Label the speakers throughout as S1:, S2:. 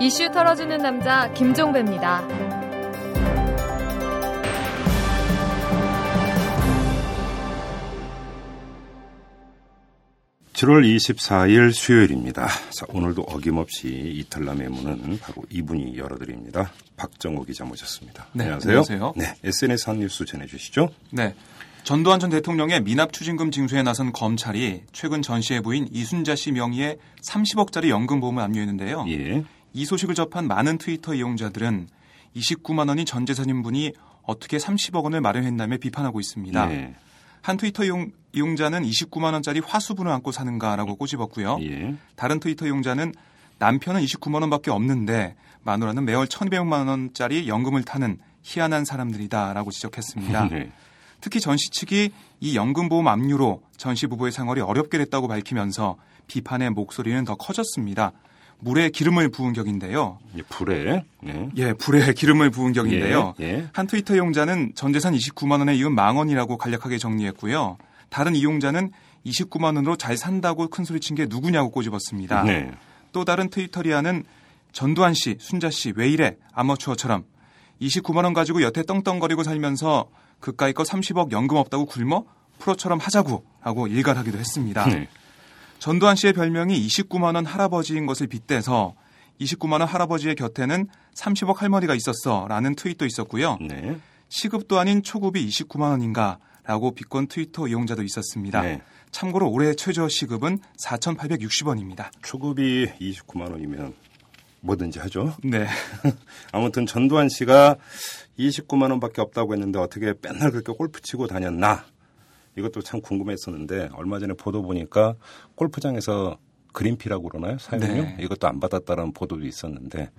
S1: 이슈 털어주는 남자 김종배입니다.
S2: 7월 24일 수요일입니다. 자, 오늘도 어김없이 이탈남의 문은 바로 이분이 열어드립니다. 박정호 기자 모셨습니다.
S3: 네,
S2: 안녕하세요.
S3: 안녕하세요.
S2: 네, SNS 한 뉴스 전해주시죠.
S3: 네. 전두환 전 대통령의 미납 추징금 징수에 나선 검찰이 최근 전시해 보인 이순자 씨 명의의 30억짜리 연금보험을 압류했는데요.
S2: 예.
S3: 이 소식을 접한 많은 트위터 이용자들은 29만 원이 전 재산인 분이 어떻게 30억 원을 마련했나며 비판하고 있습니다.
S2: 네.
S3: 한 트위터 이용, 이용자는 29만 원짜리 화수분을 안고 사는가라고 꼬집었고요.
S2: 예.
S3: 다른 트위터 이용자는 남편은 29만 원밖에 없는데 마누라는 매월 1,200만 원짜리 연금을 타는 희한한 사람들이다라고 지적했습니다.
S2: 네.
S3: 특히 전 씨 측이 이 연금보험 압류로 전 씨 부부의 생활이 어렵게 됐다고 밝히면서 비판의 목소리는 더 커졌습니다. 물에 기름을 부은 격인데요.
S2: 예, 불에. 네.
S3: 예, 불에 기름을 부은 격인데요.
S2: 예, 예.
S3: 한 트위터 이용자는 전 재산 29만 원에 이은 망 원이라고 간략하게 정리했고요. 다른 이용자는 29만 원으로 잘 산다고 큰 소리친 게 누구냐고 꼬집었습니다.
S2: 네.
S3: 또 다른 트위터리아는 전두환 씨, 순자 씨 왜 이래 아마추어처럼 29만 원 가지고 여태 떵떵거리고 살면서 그까이 거 30억 연금 없다고 굶어 프로처럼 하자고 하고 일갈하기도 했습니다.
S2: 네.
S3: 전두환 씨의 별명이 29만 원 할아버지인 것을 빗대서 29만 원 할아버지의 곁에는 30억 할머니가 있었어라는 트윗도 있었고요.
S2: 네.
S3: 시급도 아닌 초급이 29만 원인가라고 비꼰 트위터 이용자도 있었습니다.
S2: 네.
S3: 참고로 올해 최저 시급은 4,860원입니다.
S2: 초급이 29만 원이면 뭐든지 하죠.
S3: 네.
S2: 아무튼 전두환 씨가 29만 원밖에 없다고 했는데 어떻게 맨날 그렇게 골프 치고 다녔나? 이것도 참 궁금했었는데 얼마 전에 보도 보니까 골프장에서 그린피라고 그러나요? 사용료?
S3: 네.
S2: 이것도 안 받았다는 보도도 있었는데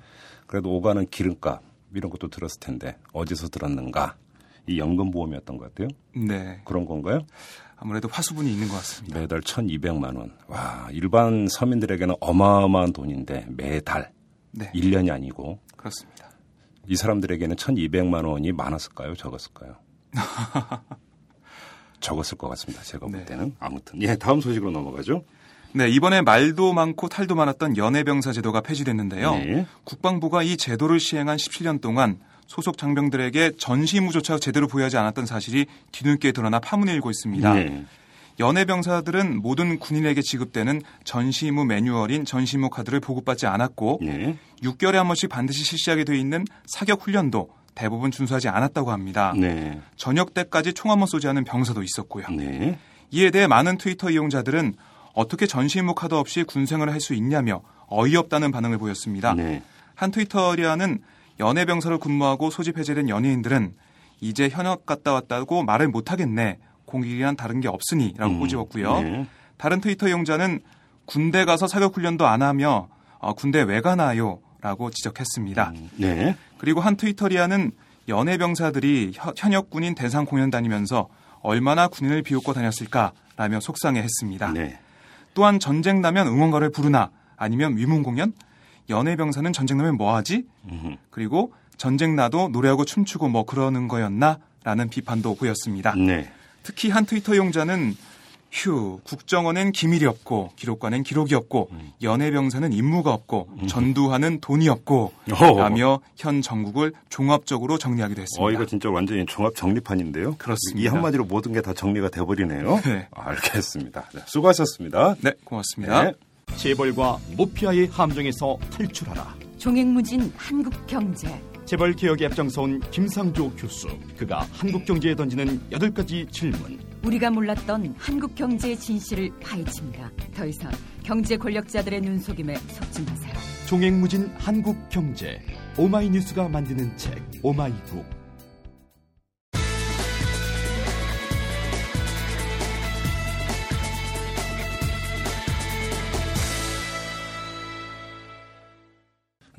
S2: 그래도 오가는 기름값 이런 것도 들었을 텐데 어디서 들었는가? 이 연금 보험이었던 것 같아요.
S3: 네.
S2: 그런 건가요?
S3: 아무래도 화수분이 있는 것 같습니다.
S2: 매달 1,200만 원. 와, 일반 서민들에게는 어마어마한 돈인데 매달
S3: 네.
S2: 1년이 아니고
S3: 그렇습니다.
S2: 이 사람들에게는 1,200만 원이 많았을까요? 적었을까요? 적었을 것 같습니다. 제가 볼
S3: 네.
S2: 때는. 아무튼. 예, 다음 소식으로 넘어가죠.
S3: 네, 이번에 말도 많고 탈도 많았던 연애병사 제도가 폐지됐는데요.
S2: 네.
S3: 국방부가 이 제도를 시행한 17년 동안 소속 장병들에게 전시무조차 제대로 부여하지 않았던 사실이 뒤늦게 드러나 파문이 일고 있습니다.
S2: 네.
S3: 연애병사들은 모든 군인에게 지급되는 전시무 매뉴얼인 전시무 카드를 보급받지 않았고
S2: 네.
S3: 6개월에 한 번씩 반드시 실시하게 돼 있는 사격 훈련도 대부분 준수하지 않았다고 합니다.
S2: 네.
S3: 저녁 때까지 총 한 번 쏘지 않은 병사도 있었고요.
S2: 네.
S3: 이에 대해 많은 트위터 이용자들은 어떻게 전시무 카드 없이 군생활을 할 수 있냐며 어이없다는 반응을 보였습니다.
S2: 네.
S3: 한 트위터리아는 연애병사를 군무하고 소집 해제된 연예인들은 이제 현역 갔다 왔다고 말을 못하겠네. 공익이란 다른 게 없으니라고
S2: 음,
S3: 꼬집었고요.
S2: 네.
S3: 다른 트위터 이용자는 군대 가서 사격 훈련도 안 하며 어, 군대 왜 가나요? 라고 지적했습니다.
S2: 네.
S3: 그리고 한 트위터리아는 연애병사들이 혀- 현역 군인 대상 공연 다니면서 얼마나 군인을 비웃고 다녔을까라며 속상해 했습니다.
S2: 네.
S3: 또한 전쟁 나면 응원가를 부르나 아니면 위문 공연? 연애병사는 전쟁 나면 뭐 하지?
S2: 음흠.
S3: 그리고 전쟁 나도 노래하고 춤추고 뭐 그러는 거였나? 라는 비판도 보였습니다.
S2: 네.
S3: 특히 한 트위터 이용자는 휴, 국정원엔 기밀이 없고 기록관엔 기록이 없고
S2: 음.
S3: 연애병사는 임무가 없고 전두환은 돈이 없고
S2: 어허.
S3: 라며 현 전국을 종합적으로 정리하기도 했습니다.
S2: 어, 이거 진짜 완전히 종합 정리판인데요.
S3: 그렇습니다.
S2: 이 한마디로 모든 게 다 정리가 돼버리네요.
S3: 네.
S2: 알겠습니다. 네, 수고하셨습니다.
S3: 네, 고맙습니다.
S2: 네.
S4: 재벌과 모피아의 함정에서 탈출하라.
S5: 종횡무진 한국 경제.
S4: 재벌 개혁에 앞장서온 김상조 교수. 그가 한국 경제에 던지는 여덟 가지 질문.
S5: 우리가 몰랐던 한국 경제의 진실을 파헤칩니다. 더 이상 경제 권력자들의 눈속임에 속지 마세요.
S4: 종횡무진 한국 경제. 오마이뉴스가 만드는 책 오마이북.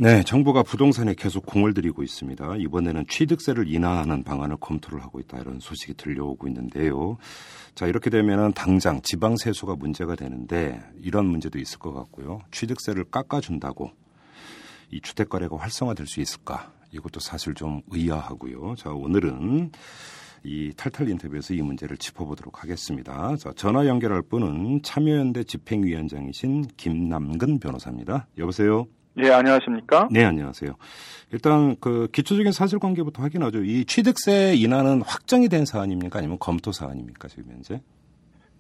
S2: 네, 정부가 부동산에 계속 공을 들이고 있습니다. 이번에는 취득세를 인하하는 방안을 검토를 하고 있다 이런 소식이 들려오고 있는데요. 자, 이렇게 되면은 당장 지방 세수가 문제가 되는데 이런 문제도 있을 것 같고요. 취득세를 깎아 준다고 이 주택 거래가 활성화될 수 있을까? 이것도 사실 좀 의아하고요. 자, 오늘은 이 탈탈 인터뷰에서 이 문제를 짚어보도록 하겠습니다. 자, 전화 연결할 분은 참여연대 집행위원장이신 김남근 변호사입니다. 여보세요.
S6: 예, 안녕하십니까?
S2: 네, 안녕하세요. 일단 그 기초적인 사실관계부터 확인하죠. 이 취득세 인하는 확정이 된 사안입니까? 아니면 검토 사안입니까? 지금 현재?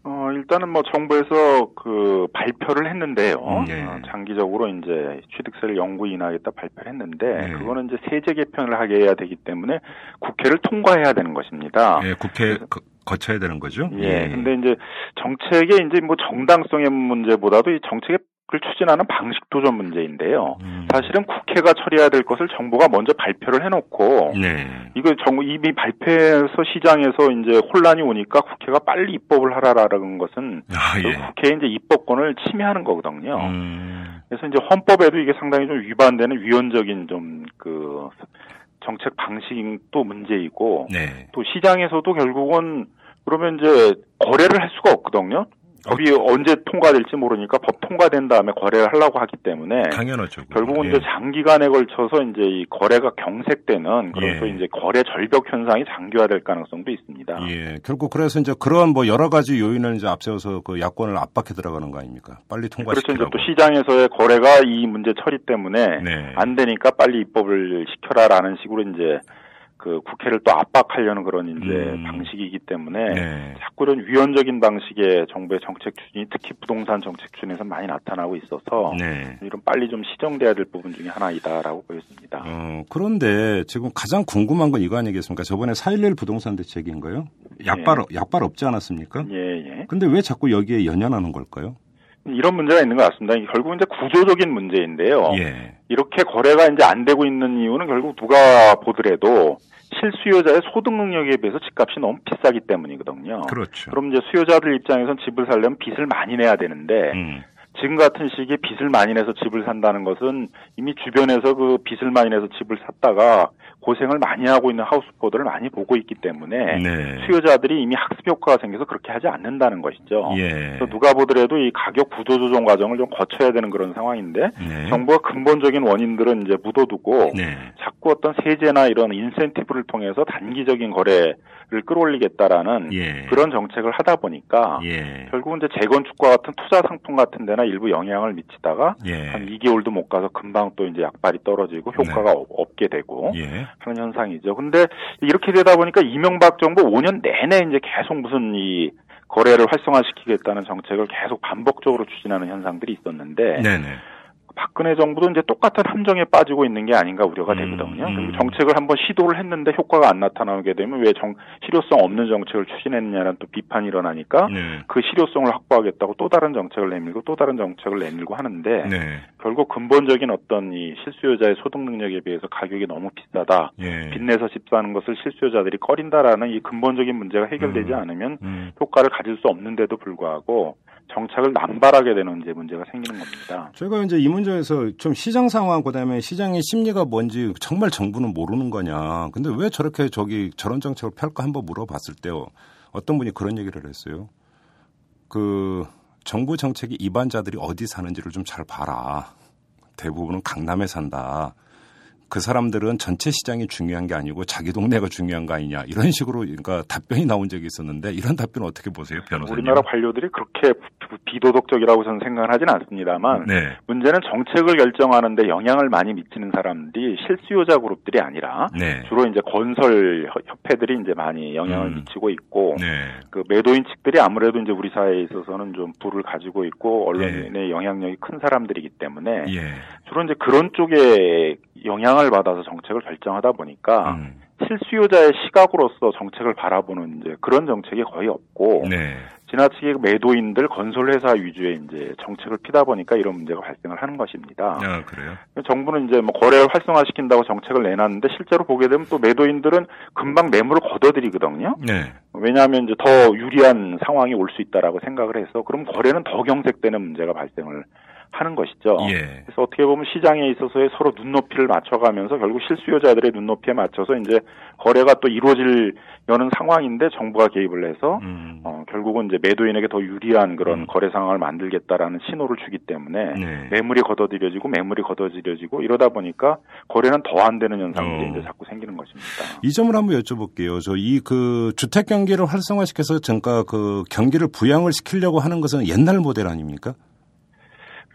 S6: 어, 일단은 뭐 정부에서 그 발표를 했는데요.
S2: 음, 네.
S6: 어, 장기적으로 이제 취득세를 영구 인하하겠다 발표를 했는데
S2: 네.
S6: 그거는 이제 세제 개편을 하게 해야 되기 때문에 국회를 통과해야 되는 것입니다.
S2: 예, 국회 거, 거쳐야 되는 거죠?
S6: 예. 근데 이제 정책의 이제 뭐 정당성의 문제보다도 이 정책 을 추진하는 방식도 좀 문제인데요.
S2: 음.
S6: 사실은 국회가 처리해야 될 것을 정부가 먼저 발표를 해놓고
S2: 네.
S6: 이거 정 이미 발표해서 시장에서 이제 혼란이 오니까 국회가 빨리 입법을 하라라는 것은
S2: 아,
S6: 그
S2: 예.
S6: 국회의 이제 입법권을 침해하는 거거든요.
S2: 음.
S6: 그래서 이제 헌법에도 이게 상당히 좀 위반되는 위헌적인 좀그 정책 방식도 문제이고
S2: 네.
S6: 또 시장에서도 결국은 그러면 이제 거래를 할 수가 없거든요. 법이 언제 통과될지 모르니까 법 통과된 다음에 거래를 하려고 하기 때문에
S2: 당연하죠.
S6: 결국은
S2: 예.
S6: 이제 장기간에 걸쳐서 이제 이 거래가 경색되는 그래서
S2: 예.
S6: 이제 거래 절벽 현상이 장기화될 가능성도 있습니다.
S2: 예, 결국 그래서 이제 그런 뭐 여러 가지 요인을 이제 앞세워서 그 야권을 압박해 들어가는 거 아닙니까? 빨리
S6: 그렇죠.
S2: 통과시키라고.
S6: 이제 또 시장에서의 거래가 이 문제 처리 때문에
S2: 네.
S6: 안 되니까 빨리 입법을 시켜라라는 식으로 이제 그 국회를 또 압박하려는 그런 이제
S2: 음.
S6: 방식이기 때문에
S2: 네.
S6: 자꾸 이런 위헌적인 방식의 정부의 정책 추진이 특히 부동산 정책 추진에서 많이 나타나고 있어서
S2: 네.
S6: 이런 빨리 좀 시정돼야 될 부분 중에 하나이다라고 보여집니다.
S2: 어, 그런데 지금 가장 궁금한 건 이거 아니겠습니까? 저번에 4.11 부동산 대책인가요? 약발, 약발 없지 않았습니까?
S6: 예, 예.
S2: 근데 왜 자꾸 여기에 연연하는 걸까요?
S6: 이런 문제가 있는 것 같습니다. 결국 이제 구조적인 문제인데요.
S2: 예.
S6: 이렇게 거래가 이제 안 되고 있는 이유는 결국 누가 보더라도 실수요자의 소득 능력에 비해서 집값이 너무 비싸기 때문이거든요.
S2: 그렇죠.
S6: 그럼 이제 수요자들 입장에선 집을 살려면 빚을 많이 내야 되는데
S2: 음.
S6: 지금 같은 시기에 빚을 많이 내서 집을 산다는 것은 이미 주변에서 그 빚을 많이 내서 집을 샀다가 고생을 많이 하고 있는 하우스포들을 많이 보고 있기 때문에
S2: 네.
S6: 수요자들이 이미 학습 효과가 생겨서 그렇게 하지 않는다는 것이죠.
S2: 예.
S6: 누가 보더라도 이 가격 구조 조정 과정을 좀 거쳐야 되는 그런 상황인데
S2: 네.
S6: 정부가 근본적인 원인들은 이제 묻어두고
S2: 네.
S6: 자꾸 어떤 세제나 이런 인센티브를 통해서 단기적인 거래를 끌어올리겠다라는
S2: 예.
S6: 그런 정책을 하다 보니까
S2: 예.
S6: 결국은 이제 재건축과 같은 투자 상품 같은 데나 일부 영향을 미치다가
S2: 예.
S6: 한 2개월도 못 가서 금방 또 이제 약발이 떨어지고 효과가 없- 없게 되고
S2: 예.
S6: 하는 현상이죠. 근데 이렇게 되다 보니까 이명박 정부 5년 내내 이제 계속 무슨 이 거래를 활성화시키겠다는 정책을 계속 반복적으로 추진하는 현상들이 있었는데
S2: 네네.
S6: 박근혜 정부도 이제 똑같은 함정에 빠지고 있는 게 아닌가 우려가
S2: 음,
S6: 되거든요.
S2: 음.
S6: 그리고 정책을 한번 시도를 했는데 효과가 안 나타나게 되면 왜 정, 실효성 없는 정책을 추진했느냐는 또 비판이 일어나니까
S2: 네.
S6: 그 실효성을 확보하겠다고 또 다른 정책을 내밀고 또 다른 정책을 내밀고 하는데
S2: 네.
S6: 결국 근본적인 어떤 이 실수요자의 소득 능력에 비해서 가격이 너무 비싸다.
S2: 예.
S6: 빚내서 집 사는 것을 실수요자들이 꺼린다라는 이 근본적인 문제가 해결되지
S2: 음.
S6: 않으면
S2: 음.
S6: 효과를 가질 수 없는데도 불구하고 정책을 남발하게 되는 이제 문제가 생기는 겁니다.
S2: 제가 이제 이 문제에서 좀 시장 상황 그다음에 시장의 심리가 뭔지 정말 정부는 모르는 거냐. 근데 왜 저렇게 저기 저런 정책을 펼까 한번 물어봤을 때요. 어떤 분이 그런 얘기를 했어요. 그 정부 정책이 입안자들이 어디 사는지를 좀 잘 봐라. 대부분은 강남에 산다. 그 사람들은 전체 시장이 중요한 게 아니고 자기 동네가 중요한 거 아니냐 이런 식으로 그러니까 답변이 나온 적이 있었는데 이런 답변 어떻게 보세요 변호사님?
S6: 우리나라 관료들이 그렇게 부- 비도덕적이라고 저는 생각을 하진 않습니다만
S2: 네,
S6: 문제는 정책을 결정하는데 영향을 많이 미치는 사람들이 실수요자 그룹들이 아니라
S2: 네,
S6: 주로 이제 건설 협- 협회들이 이제 많이 영향을
S2: 음.
S6: 미치고 있고
S2: 네,
S6: 그 매도인 측들이 아무래도 이제 우리 사회에 있어서는 좀 부를 가지고 있고 언론의
S2: 네.
S6: 영향력이 큰 사람들이기 때문에
S2: 예,
S6: 주로 이제 그런 쪽에 영향을 받아서 정책을 결정하다 보니까
S2: 음,
S6: 실수요자의 시각으로서 정책을 바라보는 이제 그런 정책이 거의 없고
S2: 네,
S6: 지나치게 매도인들 건설회사 위주의 이제 정책을 피다 보니까 이런 문제가 발생을 하는 것입니다.
S2: 아 그래요?
S6: 정부는 이제 뭐 거래를 활성화시킨다고 정책을 내놨는데 실제로 보게 되면 또 매도인들은 금방 매물을 걷어들이거든요.
S2: 네,
S6: 왜냐하면 이제 더 유리한 상황이 올 수 있다라고 생각을 해서 그럼 거래는 더 경색되는 문제가 발생을 하는 것이죠.
S2: 예,
S6: 그래서 어떻게 보면 시장에 있어서의 서로 눈높이를 맞춰가면서 결국 실수요자들의 눈높이에 맞춰서 이제 거래가 또 이루어지려는 상황인데 정부가 개입을 해서
S2: 음,
S6: 어, 결국은 이제 매도인에게 더 유리한 그런
S2: 음.
S6: 거래 상황을 만들겠다라는 신호를 주기 때문에
S2: 네.
S6: 매물이 걷어들여지고 매물이 걷어들여지고 이러다 보니까 거래는 더 안 되는 현상들이
S2: 어.
S6: 이제 자꾸 생기는 것입니다.
S2: 이 점을 한번 여쭤볼게요. 저 이 그 주택 경기를 활성화시켜서 정가 그 경기를 부양을 시키려고 하는 것은 옛날 모델 아닙니까?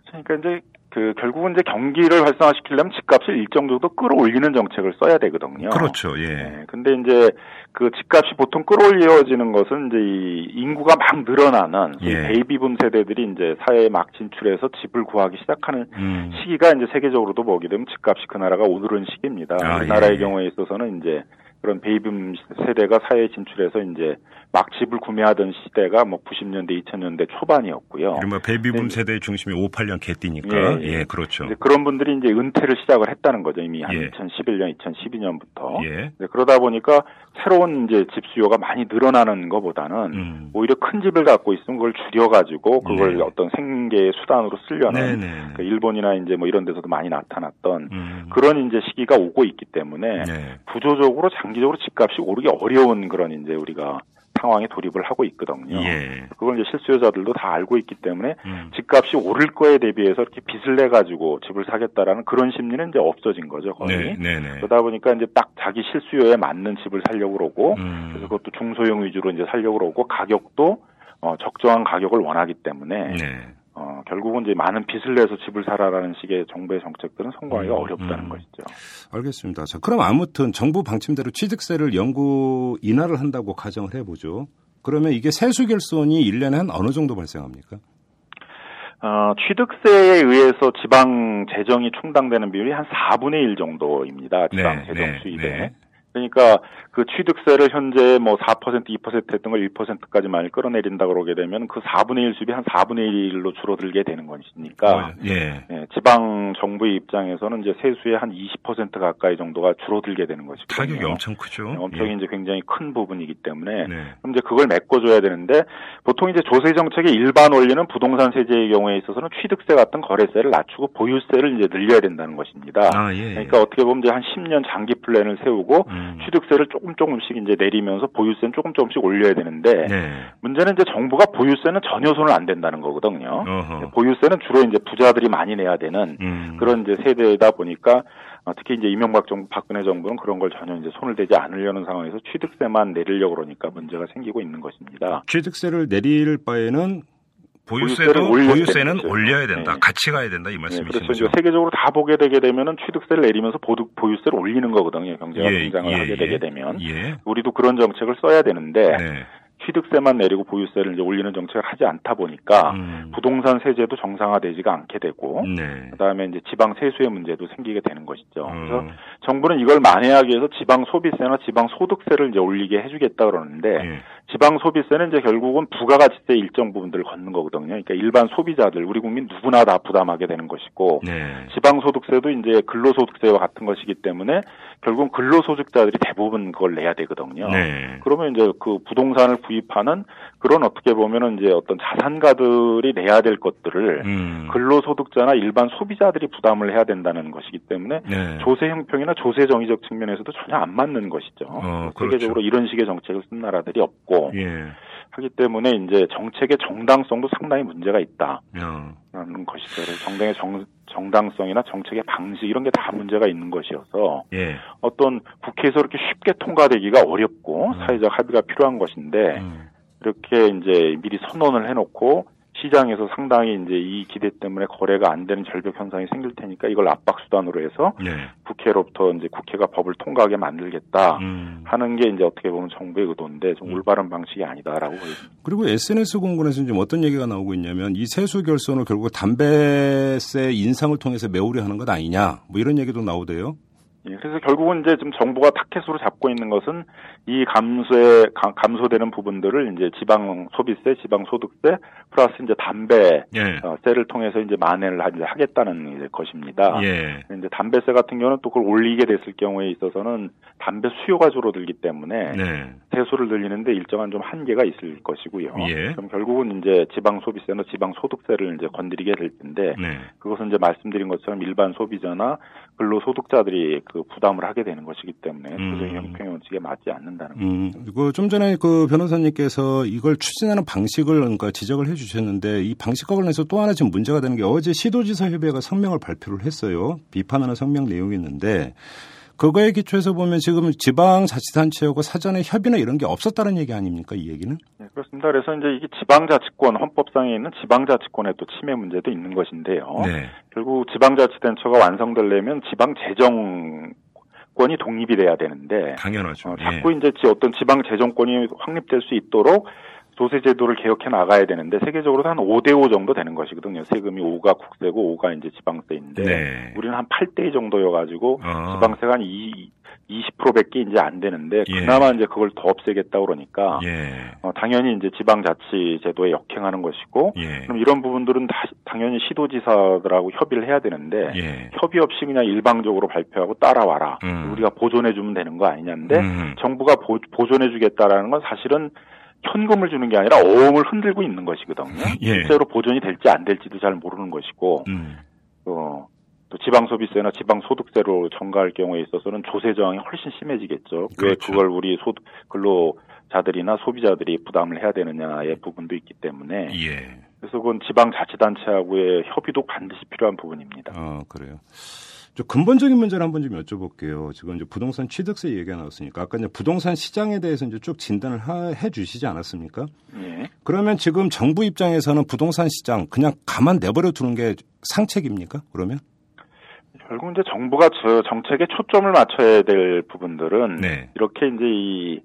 S6: 그러니까 이제 그 결국은 이제 경기를 활성화시키려면 집값을 일정 정도 끌어올리는 정책을 써야 되거든요.
S2: 그렇죠. 예.
S6: 네, 근데 이제 그 집값이 보통 끌어올려지는 것은 이제 이 인구가 막 늘어나는
S2: 예.
S6: 베이비붐 세대들이 이제 사회에 막 진출해서 집을 구하기 시작하는
S2: 음.
S6: 시기가 이제 세계적으로도 보게 되면 집값이 그 나라가 오르는 시기입니다.
S2: 아,
S6: 우리나라의
S2: 예.
S6: 경우에 있어서는 이제 그런 베이비붐 세대가 사회에 진출해서 이제 막 집을 구매하던 시대가 뭐 90년대, 2000년대 초반이었고요.
S2: 이른바 베이비붐
S6: 네.
S2: 세대의 중심이 58년 개띠니까.
S6: 예,
S2: 예,
S6: 예.
S2: 그렇죠.
S6: 그런 분들이 이제 은퇴를 시작을 했다는 거죠. 이미 한
S2: 예.
S6: 2011년, 2012년부터.
S2: 예.
S6: 그러다 보니까 새로운 이제 집 수요가 많이 늘어나는 것보다는
S2: 음.
S6: 오히려 큰 집을 갖고 있으면 그걸 줄여가지고 그걸
S2: 네.
S6: 어떤 생계의 수단으로 쓰려는
S2: 네, 네.
S6: 그 일본이나 이제 뭐 이런 데서도 많이 나타났던
S2: 음.
S6: 그런 이제 시기가 오고 있기 때문에
S2: 네.
S6: 구조적으로 장기적으로 집값이 오르기 어려운 그런 이제 우리가 상황에 돌입을 하고 있거든요.
S2: 예.
S6: 그걸 이제 실수요자들도 다 알고 있기 때문에
S2: 음.
S6: 집값이 오를 거에 대비해서 이렇게 빚을 내 가지고 집을 사겠다라는 그런 심리는 이제 없어진 거죠 거의.
S2: 네, 네, 네.
S6: 그러다 보니까 이제 딱 자기 실수요에 맞는 집을 살려고 그러고
S2: 음.
S6: 그래서 그것도 중소형 위주로 이제 살려고 그러고 가격도 어, 적정한 가격을 원하기 때문에
S2: 네.
S6: 어, 결국은 이제 많은 빚을 내서 집을 사라라는 식의 정부의 정책들은 성공하기가
S2: 음,
S6: 어렵다는
S2: 음.
S6: 것이죠.
S2: 알겠습니다. 자, 그럼 아무튼 정부 방침대로 취득세를 영구 인하를 한다고 가정을 해보죠. 그러면 이게 세수 결손이 1년에 한 어느 정도 발생합니까?
S6: 어, 취득세에 의해서 지방 재정이 충당되는 비율이 한 4분의 1 정도입니다. 지방
S2: 네,
S6: 재정
S2: 네,
S6: 수입에.
S2: 네.
S6: 그러니까 그 취득세를 현재 뭐 4% 2% 했던 걸 1%까지만 끌어내린다 그러게 되면 그 4분의 1 수입이 한 4분의 1로 줄어들게 되는 것이니까
S2: 어, 예.
S6: 예, 지방 정부의 입장에서는 이제 세수의 한 20% 가까이 정도가 줄어들게 되는 것이거든요.
S2: 타격이 엄청 크죠.
S6: 네, 엄청
S2: 예.
S6: 이제 굉장히 큰 부분이기 때문에
S2: 네.
S6: 그럼 이제 그걸 메꿔줘야 되는데 보통 이제 조세 정책의 일반 원리는 부동산 세제의 경우에 있어서는 취득세 같은 거래세를 낮추고 보유세를 이제 늘려야 된다는 것입니다.
S2: 아, 예.
S6: 그러니까 어떻게 보면 이제 한 10년 장기 플랜을 세우고
S2: 음.
S6: 취득세를 조금 조금씩 이제 내리면서 보유세는 조금 조금씩 올려야 되는데
S2: 네.
S6: 문제는 이제 정부가 보유세는 전혀 손을 안 댄다는 거거든요.
S2: 어허.
S6: 보유세는 주로 이제 부자들이 많이 내야 되는
S2: 음.
S6: 그런 이제 세대다 보니까 어, 특히 이제 이명박 정부, 박근혜 정부는 그런 걸 전혀 이제 손을 대지 않으려는 상황에서 취득세만 내리려고 그러니까 문제가 생기고 있는 것입니다.
S2: 취득세를 내릴 바에는 보유세도 보유세는. 올려야 된다.
S6: 네.
S2: 같이 가야 된다 이
S6: 네,
S2: 말씀이신
S6: 그래서 세계적으로 다 보게 되게 되면은 취득세를 내리면서 보두, 보유세를 올리는 거거든요. 경제가
S2: 예,
S6: 성장을
S2: 예,
S6: 하게
S2: 예.
S6: 되게 되면
S2: 예.
S6: 우리도 그런 정책을 써야 되는데
S2: 네.
S6: 취득세만 내리고 보유세를 이제 올리는 정책을 하지 않다 보니까
S2: 음.
S6: 부동산 세제도 정상화되지가 않게 되고
S2: 네.
S6: 그다음에 이제 지방 세수의 문제도 생기게 되는 것이죠. 그래서
S2: 음.
S6: 정부는 이걸 만회하기 위해서 지방 소비세나 지방 소득세를 이제 올리게 해주겠다 그러는데
S2: 예.
S6: 지방 소비세는 이제 결국은 부가가치세 일정 부분들을 걷는 거거든요. 그러니까 일반 소비자들 우리 국민 누구나 다 부담하게 되는 것이고
S2: 네.
S6: 지방 소득세도 이제 근로소득세와 같은 것이기 때문에 결국 근로소득자들이 대부분 그걸 내야 되거든요.
S2: 네.
S6: 그러면 이제 그 부동산을 구입하는 그런 어떻게 보면은 이제 어떤 자산가들이 내야 될 것들을
S2: 음.
S6: 근로소득자나 일반 소비자들이 부담을 해야 된다는 것이기 때문에
S2: 네.
S6: 조세 형평이나 조세 정의적 측면에서도 전혀 안 맞는 것이죠.
S2: 어, 그렇죠.
S6: 세계적으로 이런 식의 정책을 쓴 나라들이 없고
S2: 예.
S6: 하기 때문에 이제 정책의 정당성도 상당히 문제가 있다.
S2: 어.
S6: 라는 것이죠. 정당의 정, 정당성이나 정책의 방식 이런 게 다 문제가 있는 것이어서
S2: 예.
S6: 어떤 국회에서 이렇게 쉽게 통과되기가 어렵고
S2: 음.
S6: 사회적 합의가 필요한 것인데
S2: 음.
S6: 이렇게 이제 미리 선언을 해놓고 시장에서 상당히 이제 이 기대 때문에 거래가 안 되는 절벽 현상이 생길 테니까 이걸 압박 수단으로 해서
S2: 네.
S6: 국회로부터 이제 국회가 법을 통과하게 만들겠다
S2: 음.
S6: 하는 게 이제 어떻게 보면 정부의 의도인데 좀
S2: 음.
S6: 올바른 방식이 아니다라고 보입니다.
S2: 그리고 SNS 공군에서 지금 어떤 얘기가 나오고 있냐면 이 세수 결손을 결국 담배세 인상을 통해서 메우려 하는 것 아니냐 뭐 이런 얘기도 나오대요.
S6: 예, 그래서 결국은 이제 좀 정부가 타켓으로 잡고 있는 것은 이 감소에 가- 감소되는 부분들을 이제 지방 소비세, 지방 소득세 플러스 이제 담배
S2: 예.
S6: 어, 세를 통해서 이제 만회를 하- 이제 하겠다는 이제 것입니다.
S2: 예.
S6: 이제 담배세 같은 경우는 또 그걸 올리게 됐을 경우에 있어서는 담배 수요가 줄어들기 때문에
S2: 네.
S6: 세수를 늘리는데 일정한 좀 한계가 있을 것이고요.
S2: 예.
S6: 그럼 결국은 이제 지방 소비세나 지방 소득세를 이제 건드리게 될 텐데
S2: 네.
S6: 그것은 이제 말씀드린 것처럼 일반 소비자나 근로소득자들이 그 부담을 하게 되는 것이기 때문에
S2: 음.
S6: 조세 형평의 원칙에 맞지 않는다는 거죠.
S2: 음, 이거 좀 전에 그 변호사님께서 이걸 추진하는 방식을 그러니까 지적을 해 주셨는데 이 방식과 관련해서 또 하나 지금 문제가 되는 게 어제 시도지사 협의회가 성명을 발표를 했어요. 비판하는 성명 내용이 있는데 그거에 기초해서 보면 지금 지방자치단체하고 사전에 협의나 이런 게 없었다는 얘기 아닙니까? 이 얘기는?
S6: 네, 그렇습니다. 그래서 이제 이게 지방자치권 헌법상에 있는 지방자치권의 또 침해 문제도 있는 것인데요.
S2: 네.
S6: 결국 지방자치단체가 완성되려면 지방재정 권이 독립이 돼야 되는데
S2: 당연하죠.
S6: 어, 자꾸 이제 어떤 지방 재정권이 확립될 수 있도록 조세 제도를 개혁해 나가야 되는데 세계적으로 한 5대 5 정도 되는 것이거든요. 세금이 5가 국세고 5가 이제 지방세인데
S2: 네.
S6: 우리는 한 8대 2 정도여 가지고
S2: 어.
S6: 지방세가 한 2, 20%밖에 이제 안 되는데
S2: 예.
S6: 그나마 이제 그걸 더 없애겠다 그러니까
S2: 예.
S6: 어, 당연히 이제 지방자치 제도에 역행하는 것이고
S2: 예.
S6: 그럼 이런 부분들은 다, 당연히 시도지사들하고 협의를 해야 되는데
S2: 예.
S6: 협의 없이 그냥 일방적으로 발표하고 따라와라
S2: 음.
S6: 우리가 보존해 주면 되는 거 아니냐인데
S2: 음.
S6: 정부가 보, 보존해 주겠다라는 건 사실은 현금을 주는 게 아니라 어음을 흔들고 있는 것이거든요.
S2: 예.
S6: 실제로 보존이 될지 안 될지도 잘 모르는 것이고
S2: 음.
S6: 어, 또 지방소비세나 지방소득세로 전가할 경우에 있어서는 조세 저항이 훨씬 심해지겠죠. 왜
S2: 그렇죠.
S6: 그걸 우리 소 근로자들이나 소비자들이 부담을 해야 되느냐의 부분도 있기 때문에
S2: 예.
S6: 그래서 그건 지방자치단체하고의 협의도 반드시 필요한 부분입니다.
S2: 어, 그래요. 좀 근본적인 문제를 한번 좀 여쭤볼게요. 지금 이제 부동산 취득세 얘기가 나왔으니까 아까 이제 부동산 시장에 대해서 이제 쭉 진단을 하- 해 주시지 않았습니까?
S6: 예.
S2: 그러면 지금 정부 입장에서는 부동산 시장 그냥 가만 내버려 두는 게 상책입니까? 그러면?
S6: 결국 이제 정부가 저 정책에 초점을 맞춰야 될 부분들은
S2: 네.
S6: 이렇게 이제 이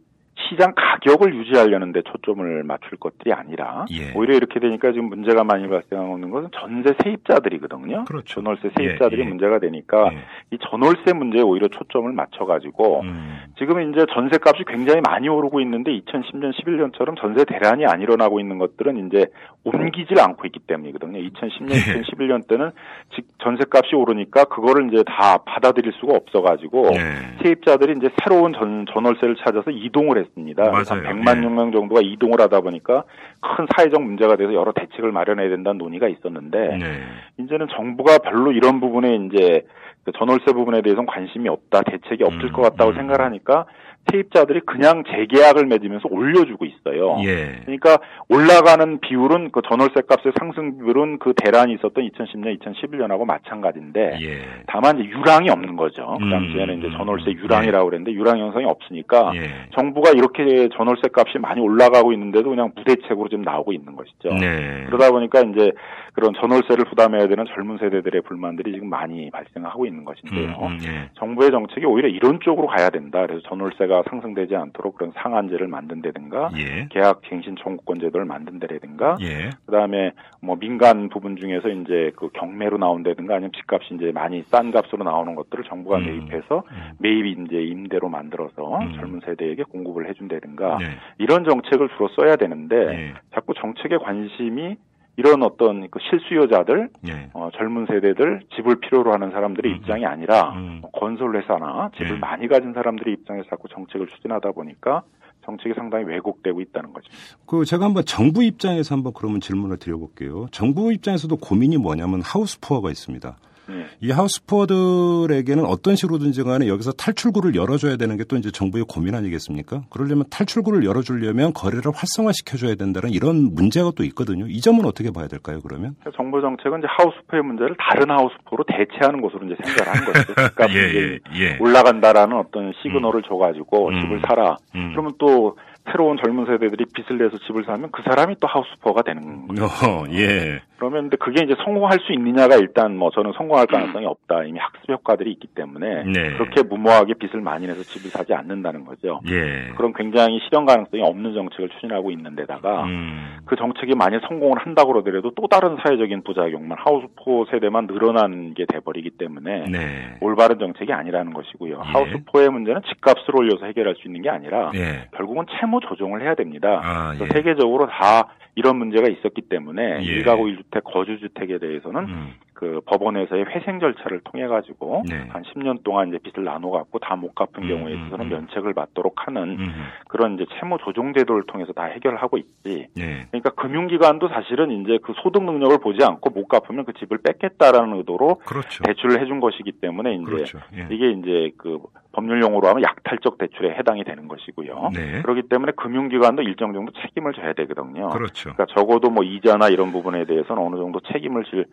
S6: 시장 가격을 유지하려는 데 초점을 맞출 것들이 아니라
S2: 예.
S6: 오히려 이렇게 되니까 지금 문제가 많이 발생하는 것은 전세 세입자들이거든요.
S2: 그렇죠.
S6: 전월세 세입자들이
S2: 예, 예.
S6: 문제가 되니까
S2: 예.
S6: 이 전월세 문제에 오히려 초점을 맞춰 가지고
S2: 음.
S6: 지금 이제 전세값이 굉장히 많이 오르고 있는데 2010년 11년처럼 전세 대란이 안 일어나고 있는 것들은 이제 옮기질 않고 있기 때문이거든요. 2010년,
S2: 예.
S6: 2011년 때는 즉 전세값이 오르니까 그거를 이제 다 받아들일 수가 없어 가지고
S2: 네.
S6: 세입자들이 이제 새로운 전, 전월세를 찾아서 이동을 했 습니다. 그래서
S2: 맞아요.
S6: 한 100만
S2: 예.
S6: 명 정도가 이동을 하다 보니까 큰 사회적 문제가 돼서 여러 대책을 마련해야 된다는 논의가 있었는데
S2: 네.
S6: 이제는 정부가 별로 이런 부분에 이제 그 전월세 부분에 대해서는 관심이 없다, 대책이 없을
S2: 음,
S6: 것 같다고
S2: 음.
S6: 생각을 하니까 세입자들이 그냥 재계약을 맺으면서 올려주고 있어요.
S2: 예.
S6: 그러니까 올라가는 비율은 그 전월세 값의 상승 비율은 그 대란이 있었던 2010년, 2011년하고 마찬가지인데
S2: 예.
S6: 다만 이제 유랑이 없는 거죠. 그
S2: 음,
S6: 당시에는 이제
S2: 음,
S6: 전월세
S2: 음.
S6: 유랑이라고 그랬는데 유랑 현상이 없으니까
S2: 예.
S6: 정부가 이렇게 전월세 값이 많이 올라가고 있는데도 그냥 무대책으로 지금 나오고 있는 것이죠.
S2: 네.
S6: 그러다 보니까 이제 그런 전월세를 부담해야 되는 젊은 세대들의 불만들이 지금 많이 발생하고 있는 것인데요.
S2: 음, 음, 예.
S6: 정부의 정책이 오히려 이런 쪽으로 가야 된다. 그래서 전월세 가 상승되지 않도록 그런 상한제를 만든다든가
S2: 예.
S6: 계약 갱신 청구권 제도를 만든다든가
S2: 예.
S6: 그다음에 뭐 민간 부분 중에서 이제 그 경매로 나온다든가 아니면 집값이 이제 많이 싼 값으로 나오는 것들을 정부가
S2: 음.
S6: 매입해서
S2: 음.
S6: 매입 이제 임대로 만들어서
S2: 음.
S6: 젊은 세대에게 공급을 해준다든가
S2: 네.
S6: 이런 정책을 주로 써야 되는데
S2: 예.
S6: 자꾸 정책의 관심이 이런 어떤 그 실수요자들
S2: 예.
S6: 어, 젊은 세대들 집을 필요로 하는 사람들의
S2: 음.
S6: 입장이 아니라
S2: 음.
S6: 뭐 건설 회사나 집을
S2: 예.
S6: 많이 가진 사람들의 입장에서 자꾸 정책을 추진하다 보니까 정책이 상당히 왜곡되고 있다는 거죠.
S2: 그 제가 한번 정부 입장에서 한번 그러면 질문을 드려볼게요. 정부 입장에서도 고민이 뭐냐면 하우스 푸어가 있습니다.
S6: 예.
S2: 이 하우스 푸어들에게는 어떤 식으로든지 간에 여기서 탈출구를 열어줘야 되는 게 또 이제 정부의 고민 아니겠습니까? 그러려면 탈출구를 열어주려면 거래를 활성화시켜줘야 된다는 이런 문제가 또 있거든요. 이 점은 어떻게 봐야 될까요, 그러면?
S6: 그래서 정부 정책은 이제 하우스포의 문제를 다른 하우스포로 대체하는 것으로 이제 생각을 한 거죠. 집값이 이제
S2: 예.
S6: 올라간다라는 어떤 시그널을 줘가지고
S2: 음.
S6: 집을 사라.
S2: 음.
S6: 그러면 또 새로운 젊은 세대들이 빚을 내서 집을 사면 그 사람이 또 하우스포가 되는 거죠.
S2: 어, 예.
S6: 그러면 근데 그게 이제 성공할 수 있느냐가 일단 뭐 저는 성공할 가능성이 없다. 이미 학습 효과들이 있기 때문에
S2: 네.
S6: 그렇게 무모하게 빚을 많이 내서 집을 사지 않는다는 거죠.
S2: 예.
S6: 그런 굉장히 실현 가능성이 없는 정책을 추진하고 있는 데다가
S2: 음.
S6: 그 정책이 만약 성공을 한다고 그러더라도 또 다른 사회적인 부작용만 하우스포 세대만 늘어나는 게 돼버리기 때문에
S2: 네.
S6: 올바른 정책이 아니라는 것이고요.
S2: 예.
S6: 하우스포의 문제는 집값을 올려서 해결할 수 있는 게 아니라
S2: 예.
S6: 결국은 채무 조정을 해야 됩니다.
S2: 아, 예.
S6: 세계적으로 다 이런 문제가 있었기 때문에
S2: 예.
S6: 일가구 1주택 거주주택에 대해서는
S2: 음.
S6: 그 법원에서의 회생 절차를 통해 가지고
S2: 네.
S6: 한 10년 동안 이제 빚을 나눠 갖고 다 못 갚은
S2: 음,
S6: 경우에
S2: 음,
S6: 있어서는
S2: 음.
S6: 면책을 받도록 하는
S2: 음.
S6: 그런 이제 채무 조정 제도를 통해서 다 해결하고 있지.
S2: 예.
S6: 그러니까 금융기관도 사실은 이제 그 소득 능력을 보지 않고 못 갚으면 그 집을 뺏겠다라는 의도로
S2: 그렇죠.
S6: 대출을 해준 것이기 때문에 이제
S2: 그렇죠. 예.
S6: 이게 이제 그 법률 용어로 하면 약탈적 대출에 해당이 되는 것이고요.
S2: 네.
S6: 그렇기 때문에 금융기관도 일정 정도 책임을 져야 되거든요.
S2: 그렇죠.
S6: 그러니까 적어도 뭐 이자나 이런 부분에 대해서는 어느 정도 책임을 질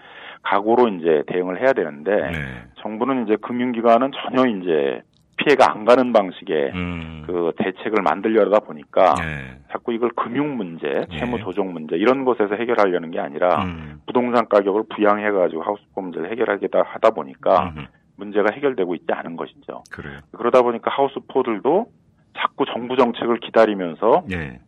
S6: 각오 로 이제 대응을 해야 되는데
S2: 네.
S6: 정부는 이제 금융기관은 전혀 이제 피해가 안 가는 방식의 음. 그 대책을 만들려다 보니까 네. 자꾸 이걸 금융 문제, 네. 채무 조정 문제 이런 곳에서 해결하려는 게 아니라 음. 부동산 가격을 부양해 가지고 하우스포 문제를 해결하겠다 하다 보니까 음. 문제가 해결되고 있지 않은 것이죠.
S2: 그래요.
S6: 그러다 보니까 하우스포들도 자꾸 정부 정책을 기다리면서 네.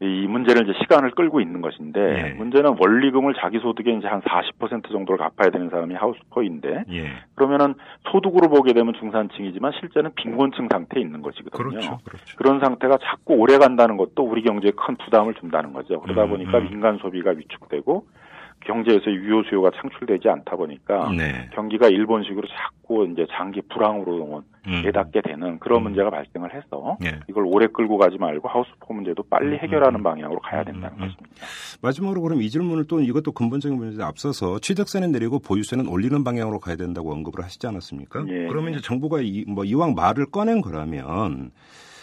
S6: 이 문제를 이제 시간을 끌고 있는 것인데 예. 문제는 원리금을 자기 소득의 이제 한 40% 정도를 갚아야 되는 사람이 하우스퍼인데 예. 그러면은 소득으로 보게 되면 중산층이지만 실제는 빈곤층 상태에 있는 것이거든요.
S2: 그렇죠, 그렇죠.
S6: 그런 상태가 자꾸 오래 간다는 것도 우리 경제에 큰 부담을 준다는 거죠. 그러다 음, 보니까 음. 민간 소비가 위축되고 경제에서 유효 수요가 창출되지 않다 보니까 네. 경기가 일본식으로 자꾸 이제 장기 불황으로 음. 예닫게 되는 그런 음. 문제가 발생을 해서 네. 이걸 오래 끌고 가지 말고 하우스포 문제도 빨리 음, 해결하는 음. 방향으로 가야 된다는 음. 것입니다.
S2: 마지막으로 그럼 이 질문을 또 이것도 근본적인 문제에 앞서서 취득세는 내리고 보유세는 올리는 방향으로 가야 된다고 언급을 하시지 않았습니까? 예. 그러면 이제 정부가 이, 뭐 이왕 말을 꺼낸 거라면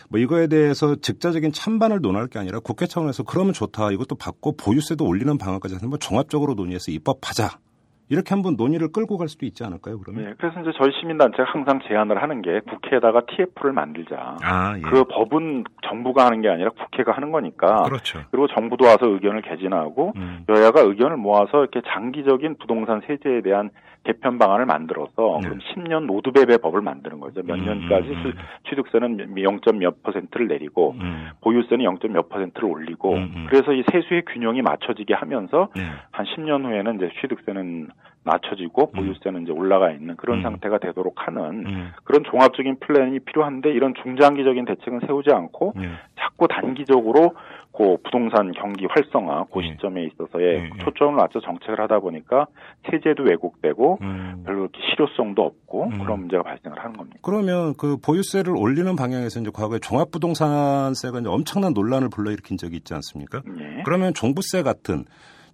S2: 뭐 이거에 대해서 즉자적인 찬반을 논할 게 아니라 국회 차원에서 그러면 좋다 이것도 받고 보유세도 올리는 방안까지 한번 종합적으로 논의해서 입법하자 이렇게 한번 논의를 끌고 갈 수도 있지 않을까요, 그러면?
S6: 네, 그래서 이제 저희 시민단체가 항상 제안을 하는 게 국회에다가 TF를 만들자.
S2: 아, 예.
S6: 그 법은 정부가 하는 게 아니라 국회가 하는 거니까.
S2: 그렇죠.
S6: 그리고 정부도 와서 의견을 개진하고 음. 여야가 의견을 모아서 이렇게 장기적인 부동산 세제에 대한 개편 방안을 만들어서 네. 그럼 10년 노드배배 법을 만드는 거죠. 몇 음, 년까지 음, 음. 취득세는 0. 몇 퍼센트를 내리고 음. 보유세는 0. 몇 퍼센트를 올리고 음, 음. 그래서 이 세수의 균형이 맞춰지게 하면서 네. 한 10년 후에는 이제 취득세는 낮춰지고 보유세는 이제 올라가 있는 그런 상태가 되도록 하는 그런 종합적인 플랜이 필요한데 이런 중장기적인 대책은 세우지 않고 네. 자꾸 단기적으로 고 부동산 경기 활성화 그 시점에 있어서의 네. 초점을 맞춰 정책을 하다 보니까 세제도 왜곡되고 음. 별로 실효성도 없고 음. 그런 문제가 발생을 하는 겁니다.
S2: 그러면 그 보유세를 올리는 방향에서 이제 과거에 종합부동산세가 이제 엄청난 논란을 불러일으킨 적이 있지 않습니까?
S6: 네.
S2: 그러면 종부세 같은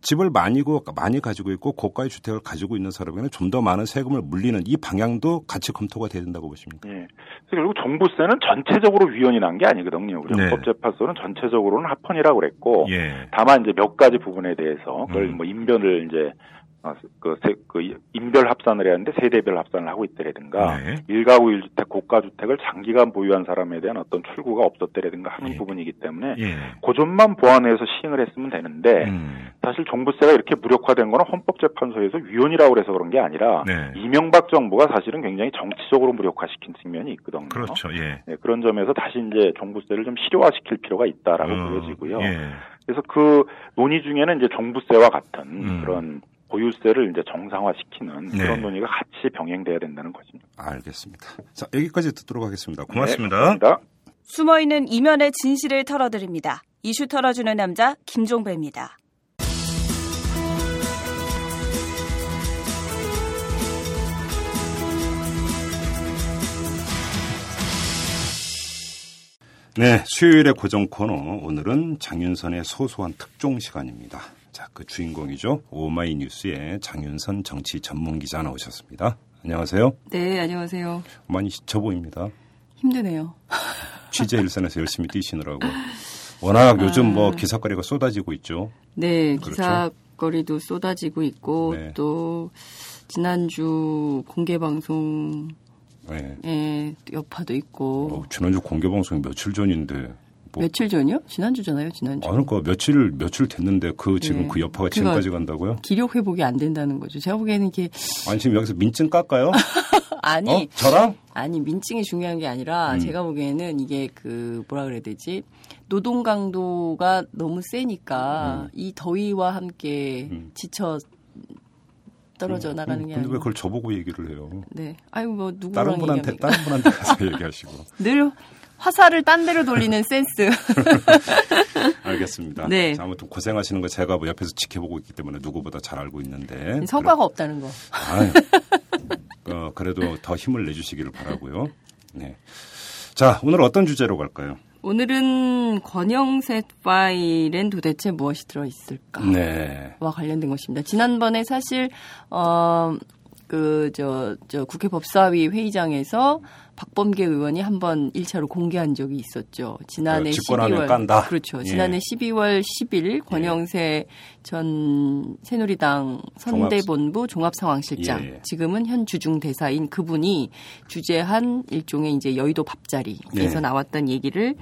S2: 집을 많이 고 많이 가지고 있고 고가의 주택을 가지고 있는 사람에게는 좀 더 많은 세금을 물리는 이 방향도 같이 검토가 돼야 된다고 보십니까?
S6: 네. 그리고 종부세는 전체적으로 위헌이 난 게 아니거든요. 우리 네. 헌법재판소는 전체적으로는 합헌이라고 그랬고
S2: 예.
S6: 다만 이제 몇 가지 부분에 대해서 그걸 음. 뭐 인변을 이제 아, 그, 세, 그 인별 합산을 해야 하는데 세대별 합산을 하고 있더라든가 네. 일가구 1주택 고가 주택을 장기간 보유한 사람에 대한 어떤 출구가 없었더라든가 하는 예. 부분이기 때문에
S2: 예.
S6: 그 점만 보완해서 시행을 했으면 되는데 음. 사실 종부세가 이렇게 무력화된 거는 헌법재판소에서 위헌이라고 해서 그런 게 아니라 네. 이명박 정부가 사실은 굉장히 정치적으로 무력화시킨 측면이 있거든요.
S2: 그렇죠. 예.
S6: 네, 그런 점에서 다시 이제 종부세를 좀 실효화시킬 필요가 있다라고 어, 보여지고요.
S2: 예.
S6: 그래서 그 논의 중에는 이제 종부세와 같은 음. 그런 보유세를 이제 정상화시키는 네. 그런 논의가 같이 병행돼야 된다는 것입니다.
S2: 알겠습니다. 자, 여기까지 듣도록 하겠습니다. 고맙습니다.
S6: 네,
S1: 숨어 있는 이면의 진실을 털어드립니다. 이슈 털어주는 남자 김종배입니다.
S2: 네, 수요일의 고정 코너 오늘은 장윤선의 소소한 특종 시간입니다. 자, 그 주인공이죠. 오마이뉴스의 장윤선 정치 전문 기자 나오셨습니다. 안녕하세요.
S7: 네, 안녕하세요.
S2: 많이 지쳐 보입니다.
S7: 힘드네요.
S2: 취재 일선에서 열심히 뛰시느라고. 워낙 아, 요즘 뭐 기사거리가 쏟아지고 있죠.
S7: 네, 그렇죠? 기사거리도 쏟아지고 있고 네. 또 지난주 공개 방송 네. 예, 여파도 있고.
S2: 어, 지난주 공개 방송이 며칠 전인데
S7: 뭐. 며칠 전이요? 지난주잖아요, 지난주.
S2: 아, 그러니까 며칠, 며칠 됐는데 그 지금 네. 그 여파가 지금까지 간다고요?
S7: 기록 회복이 안 된다는 거죠. 제가 보기에는 이게.
S2: 아니, 지금 여기서 민증 깎아요?
S7: 아니.
S2: 어? 저랑?
S7: 아니, 민증이 중요한 게 아니라 음. 제가 보기에는 이게 그 뭐라 그래야 되지? 노동 강도가 너무 세니까 음. 이 더위와 함께 음. 지쳐 떨어져 음, 나가는 게
S2: 근데 왜 그걸 저보고 얘기를 해요?
S7: 네. 아이고 뭐 누구랑
S2: 다른 분한테
S7: 얘기합니까?
S2: 다른 분한테 가서 얘기하시고.
S7: 늘 화살을 딴 데로 돌리는 센스.
S2: 알겠습니다. 네. 자, 아무튼 고생하시는 거 제가 뭐 옆에서 지켜보고 있기 때문에 누구보다 잘 알고 있는데.
S7: 성과가 그래. 없다는 거.
S2: 아유, 어, 그래도 더 힘을 내주시기를 바라고요. 네. 자, 오늘 어떤 주제로 갈까요?
S7: 오늘은 권영셋 파일엔 도대체 무엇이 들어있을까?
S2: 네.
S7: 와 관련된 것입니다. 지난번에 사실, 어, 그, 저, 저 국회 법사위 회의장에서 박범계 의원이 한번 1차로 공개한 적이 있었죠. 지난해
S2: 그
S7: 12월.
S2: 깐다.
S7: 그렇죠.
S2: 예.
S7: 지난해 12월 10일 권영세 전 새누리당 선대본부 종합 상황실장.
S2: 예.
S7: 지금은 현 주중 대사인 그분이 주재한 일종의 이제 여의도 밥자리에서
S2: 예.
S7: 나왔던 얘기를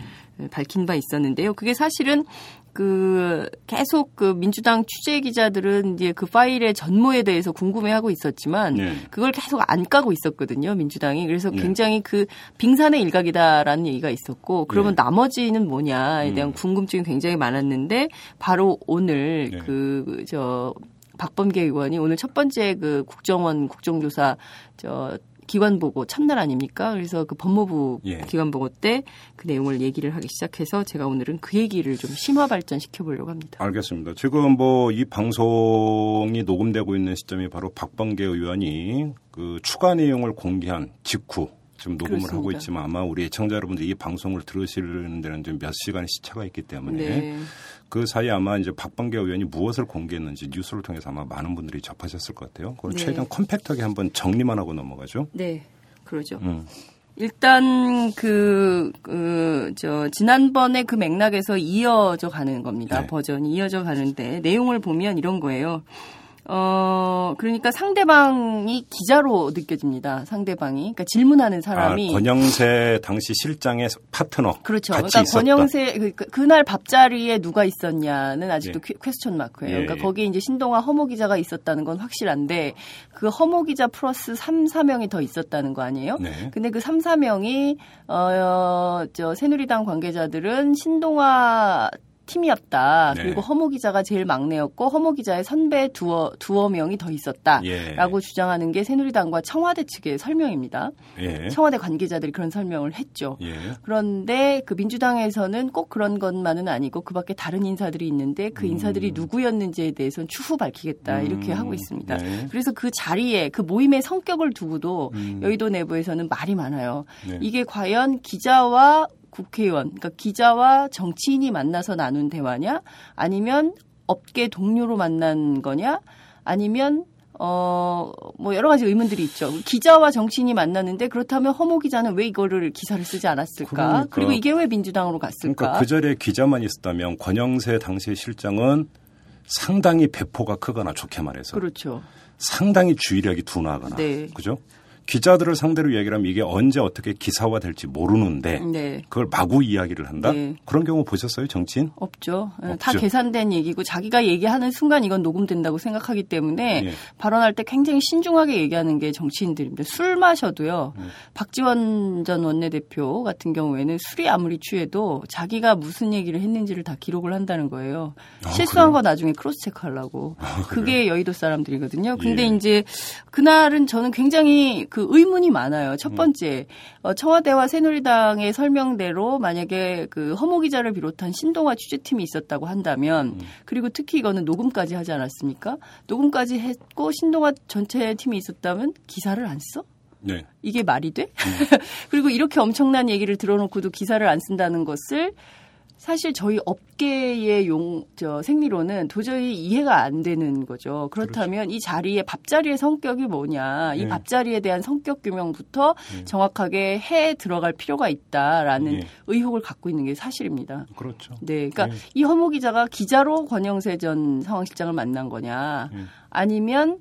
S7: 밝힌 바 있었는데요. 그게 사실은 그 계속 그 민주당 취재 기자들은 이제 그 파일의 전모에 대해서 궁금해하고 있었지만
S2: 네.
S7: 그걸 계속 안 까고 있었거든요 민주당이 그래서
S2: 네.
S7: 굉장히 그 빙산의 일각이다라는 얘기가 있었고 그러면
S2: 네.
S7: 나머지는 뭐냐에 대한
S2: 음.
S7: 궁금증이 굉장히 많았는데 바로 오늘
S2: 네.
S7: 그저 박범계 의원이 오늘 첫 번째 그 국정원 국정조사 저 기관 보고 첫날 아닙니까? 그래서 그 법무부
S2: 예.
S7: 기관 보고 때 그 내용을 얘기를 하기 시작해서 제가 오늘은 그 얘기를 좀 심화 발전시켜 보려고 합니다.
S2: 알겠습니다. 지금 뭐 이 방송이 녹음되고 있는 시점이 바로 박범계 의원이 그 추가 내용을 공개한 직후 지금 녹음을
S7: 그렇습니다.
S2: 하고 있지만 아마 우리 애청자 여러분들 이 방송을 들으시는 데는 좀 몇 시간의 시차가 있기 때문에
S7: 네.
S2: 그 사이에 아마 이제 박범계 의원이 무엇을 공개했는지 뉴스를 통해서 아마 많은 분들이 접하셨을 것 같아요. 그걸
S7: 네.
S2: 최대한 컴팩트하게 한번 정리만 하고 넘어가죠.
S7: 네. 그러죠.
S2: 음.
S7: 일단 그, 그, 저, 지난번에 그 맥락에서 이어져 가는 겁니다.
S2: 네.
S7: 버전이 이어져 가는데 내용을 보면 이런 거예요. 어, 그러니까 상대방이 기자로 느껴집니다. 상대방이. 그러니까 질문하는 사람이.
S2: 아, 권영세 당시 실장의 파트너
S7: 그렇죠. 그러니까
S2: 있었다.
S7: 권영세 그, 그- 그날 밥자리에 누가 있었냐는 아직도
S2: 예.
S7: 퀘- 퀘스천 마크예요.
S2: 예,
S7: 그러니까
S2: 예.
S7: 거기에 이제 신동아 허모 기자가 있었다는 건 확실한데 그 허모 기자 플러스 3, 4명이 더 있었다는 거 아니에요?
S2: 네.
S7: 근데 그 3, 4명이 어, 저 새누리당 관계자들은 신동아 팀이었다.
S2: 네.
S7: 그리고 허모 기자가 제일 막내였고 허모 기자의 선배 두어 두어 명이 더 있었다라고
S2: 예.
S7: 주장하는 게 새누리당과 청와대 측의 설명입니다.
S2: 예.
S7: 청와대 관계자들이 그런 설명을 했죠.
S2: 예.
S7: 그런데 그 민주당에서는 꼭 그런 것만은 아니고 그 밖에 다른 인사들이 있는데 그 인사들이 누구였는지에 대해서는 추후 밝히겠다 이렇게
S2: 음,
S7: 하고 있습니다.
S2: 네.
S7: 그래서 그 자리에 그 모임의 성격을 두고도
S2: 음.
S7: 여의도 내부에서는 말이 많아요.
S2: 네.
S7: 이게 과연 기자와 국회의원, 그러니까 기자와 정치인이 만나서 나눈 대화냐, 아니면 업계 동료로 만난 거냐, 아니면 어, 뭐 여러 가지 의문들이 있죠. 기자와 정치인이 만났는데 그렇다면 허모 기자는 왜 이거를 기사를 쓰지 않았을까?
S2: 그러니까.
S7: 그리고 이게 왜 민주당으로 갔을까?
S2: 그러니까 그 자리에 기자만 있었다면 권영세 당시 실장은 상당히 배포가 크거나 좋게 말해서
S7: 그렇죠.
S2: 상당히 주의력이 둔하거나
S7: 네.
S2: 그죠? 기자들을 상대로 얘기를 하면 이게 언제 어떻게 기사화 될지 모르는데
S7: 네.
S2: 그걸 마구 이야기를 한다?
S7: 네.
S2: 그런 경우 보셨어요, 정치인?
S7: 없죠. 예, 다
S2: 없죠.
S7: 계산된 얘기고 자기가 얘기하는 순간 이건 녹음된다고 생각하기 때문에
S2: 예.
S7: 발언할 때 굉장히 신중하게 얘기하는 게 정치인들입니다. 술 마셔도요.
S2: 음.
S7: 박지원 전 원내대표 같은 경우에는 술이 아무리 취해도 자기가 무슨 얘기를 했는지를 다 기록을 한다는 거예요.
S2: 아,
S7: 실수한
S2: 그래요?
S7: 거 나중에 크로스 체크하려고. 그게 여의도 사람들이거든요. 근데
S2: 예.
S7: 이제 그날은 저는 굉장히 그 의문이 많아요. 첫 번째 어, 청와대와 새누리당의 설명대로 만약에 그 허모 기자를 비롯한 신동아 취재팀이 있었다고 한다면 그리고 특히 이거는 녹음까지 하지 않았습니까? 녹음까지 했고 신동아 전체 팀이 있었다면 기사를 안 써?
S2: 네.
S7: 이게 말이 돼? 그리고 이렇게 엄청난 얘기를 들어놓고도 기사를 안 쓴다는 것을 사실 저희 업계의 용, 저, 생리로는 도저히 이해가 안 되는 거죠. 그렇다면 이 자리에 밥자리의 성격이 뭐냐. 이
S2: 네.
S7: 밥자리에 대한 성격 규명부터 정확하게 해 들어갈 필요가 있다라는
S2: 네.
S7: 의혹을 갖고 있는 게 사실입니다.
S2: 그렇죠.
S7: 네. 그러니까
S2: 네.
S7: 이 허모 기자가 기자로 권영세 전 상황실장을 만난 거냐.
S2: 네.
S7: 아니면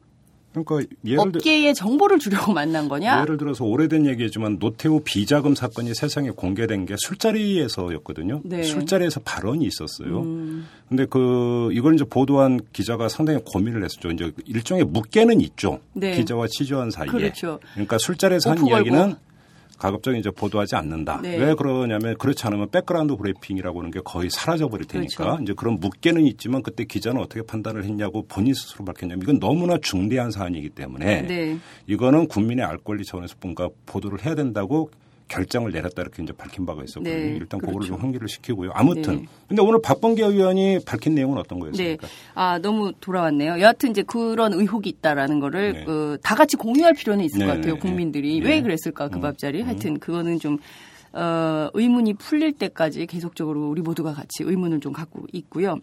S2: 그러니까 예를 들
S7: 업계에 정보를 주려고 만난 거냐.
S2: 예를 들어서 오래된 얘기지만 노태우 비자금 사건이 세상에 공개된 게 술자리에서였거든요.
S7: 네.
S2: 술자리에서 발언이 있었어요.
S7: 음,
S2: 근데 그 이걸 이제 보도한 기자가 상당히 고민을 했었죠. 이제 일종의 묵계는 있죠.
S7: 네.
S2: 기자와 취재원 사이에.
S7: 그렇죠.
S2: 그러니까 술자리에서 한. 이야기는 가급적 이제 보도하지 않는다.
S7: 네.
S2: 왜 그러냐면 그렇지 않으면 백그라운드 브리핑이라고 하는 게 거의 사라져 버릴 테니까
S7: 그렇죠.
S2: 이제 그런 묵계는 있지만 그때 기자는 어떻게 판단을 했냐고 본인 스스로 밝혔냐면 이건 너무나 중대한 사안이기 때문에
S7: 네.
S2: 이거는 국민의 알 권리 차원에서 뭔가 보도를 해야 된다고 결정을 내렸다 이렇게 이제 밝힌 바가 있었거든요.
S7: 네,
S2: 일단 그거를
S7: 그렇죠.
S2: 좀 환기를 시키고요. 아무튼
S7: 네.
S2: 근데 오늘 박범계 의원이 밝힌 내용은 어떤
S7: 네.
S2: 거였습니까?
S7: 아, 너무 돌아왔네요. 여하튼 이제 그런 의혹이 있다라는 거를
S2: 네.
S7: 그, 다 같이 공유할 필요는 있을
S2: 네,
S7: 것 같아요.
S2: 네,
S7: 국민들이.
S2: 네.
S7: 왜 그랬을까, 그 밥자리. 하여튼 그거는 좀, 어, 의문이 풀릴 때까지 계속적으로 우리 모두가 같이 의문을 좀 갖고 있고요.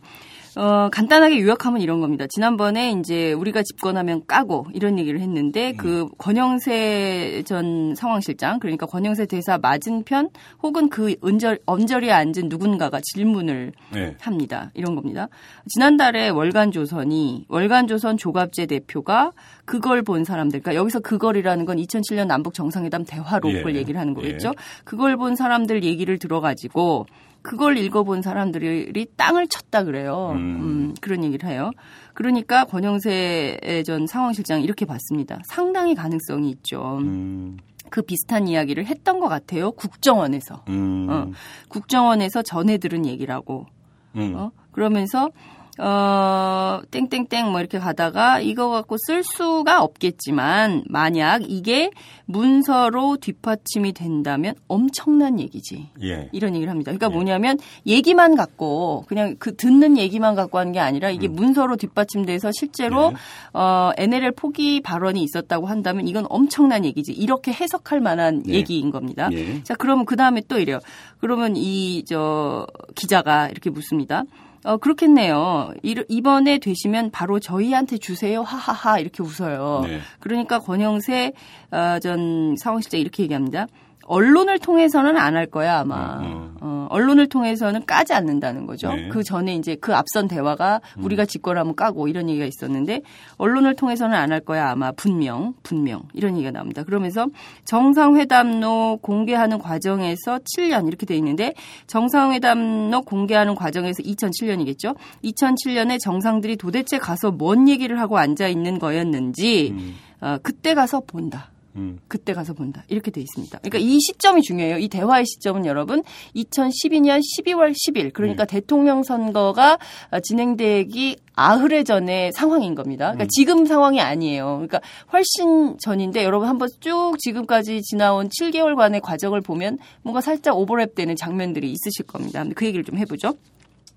S7: 어, 간단하게 요약하면 이런 겁니다. 지난번에 이제 우리가 집권하면 까고 이런 얘기를 했는데 음. 그 권영세 전 상황실장 그러니까 권영세 대사 맞은편 혹은 그 언절, 언저리에 앉은 누군가가 질문을 네. 합니다. 이런 겁니다. 지난달에 월간조선이 월간조선 조갑재 대표가 그걸 본 사람들 그러니까 여기서 그걸이라는 건 2007년 남북 정상회담 대화록을 예. 얘기를 하는 거겠죠. 예. 그걸 본 사람들 얘기를 들어가지고 그걸 읽어본 사람들이 땅을 쳤다 그래요. 음. 음, 그런 얘기를 해요. 그러니까 권영세 전 상황실장 이렇게 봤습니다. 상당히 가능성이 있죠. 음. 그 비슷한 이야기를 했던 것 같아요. 국정원에서. 음. 어, 국정원에서 전해 들은 얘기라고. 음. 어, 그러면서 어, 땡땡땡 뭐 이렇게 가다가 이거 갖고 쓸 수가 없겠지만 만약 이게 문서로 뒷받침이 된다면 엄청난 얘기지. 예. 이런 얘기를 합니다. 그러니까 예. 뭐냐면 얘기만 갖고 그냥 그 듣는 얘기만 갖고 하는 게 아니라 이게 음. 문서로 뒷받침돼서 실제로 예. 어, NLL 포기 발언이 있었다고 한다면 이건 엄청난 얘기지. 이렇게 해석할 만한 예. 얘기인 겁니다. 예. 자, 그러면 그 다음에 또 이래요. 그러면 이 저 기자가 이렇게 묻습니다. 어, 그렇겠네요. 이번에 되시면 바로 저희한테 주세요. 하하하. 이렇게 웃어요. 네. 그러니까 권영세 어, 전 상황실장 이렇게 얘기합니다. 언론을 통해서는 안 할 거야 아마. 음, 음. 어, 언론을 통해서는 까지 않는다는 거죠. 네. 그 전에 이제 그 앞선 대화가 음. 우리가 직권하면 까고 이런 얘기가 있었는데 언론을 통해서는 안 할 거야 아마 분명 분명 이런 얘기가 나옵니다. 그러면서 정상회담로 공개하는 과정에서 7년 이렇게 돼 있는데 정상회담로 공개하는 과정에서 2007년이겠죠. 2007년에 정상들이 도대체 가서 뭔 얘기를 하고 앉아 있는 거였는지 음. 어, 그때 가서 본다. 음. 그때 가서 본다. 이렇게 돼 있습니다. 그러니까 이 시점이 중요해요. 이 대화의 시점은 여러분 2012년 12월 10일 그러니까 음. 대통령 선거가 진행되기 아흘에 전의 상황인 겁니다. 그러니까 음. 지금 상황이 아니에요. 그러니까 훨씬 전인데 여러분 한번 쭉 지금까지 지나온 7개월간의 과정을 보면 뭔가 살짝 오버랩되는 장면들이 있으실 겁니다. 그 얘기를 좀 해보죠.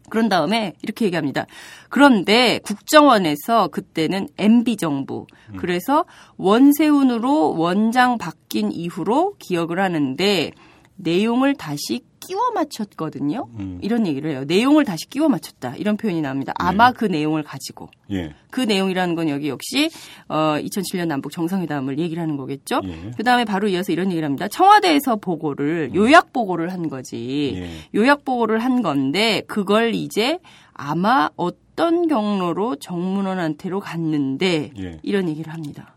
S7: 그런 다음에 이렇게 얘기합니다. 그런데 국정원에서 그때는 MB 정부 음. 그래서 원세훈으로 원장 바뀐 이후로 기억을 하는데 내용을 다시 끼워 맞췄거든요. 음. 이런 얘기를 해요. 내용을 다시 끼워 맞췄다. 이런 표현이 나옵니다. 아마 네. 그 내용을 가지고. 예. 그 내용이라는 건 여기 역시 어 2007년 남북 정상회담을 얘기를 하는 거겠죠. 예. 그다음에 바로 이어서 이런 얘기를 합니다. 청와대에서 보고를 음. 요약 보고를 한 거지. 예. 요약 보고를 한 건데 그걸 이제 아마 어떤 경로로 정문원한테로 갔는데 예. 이런 얘기를 합니다.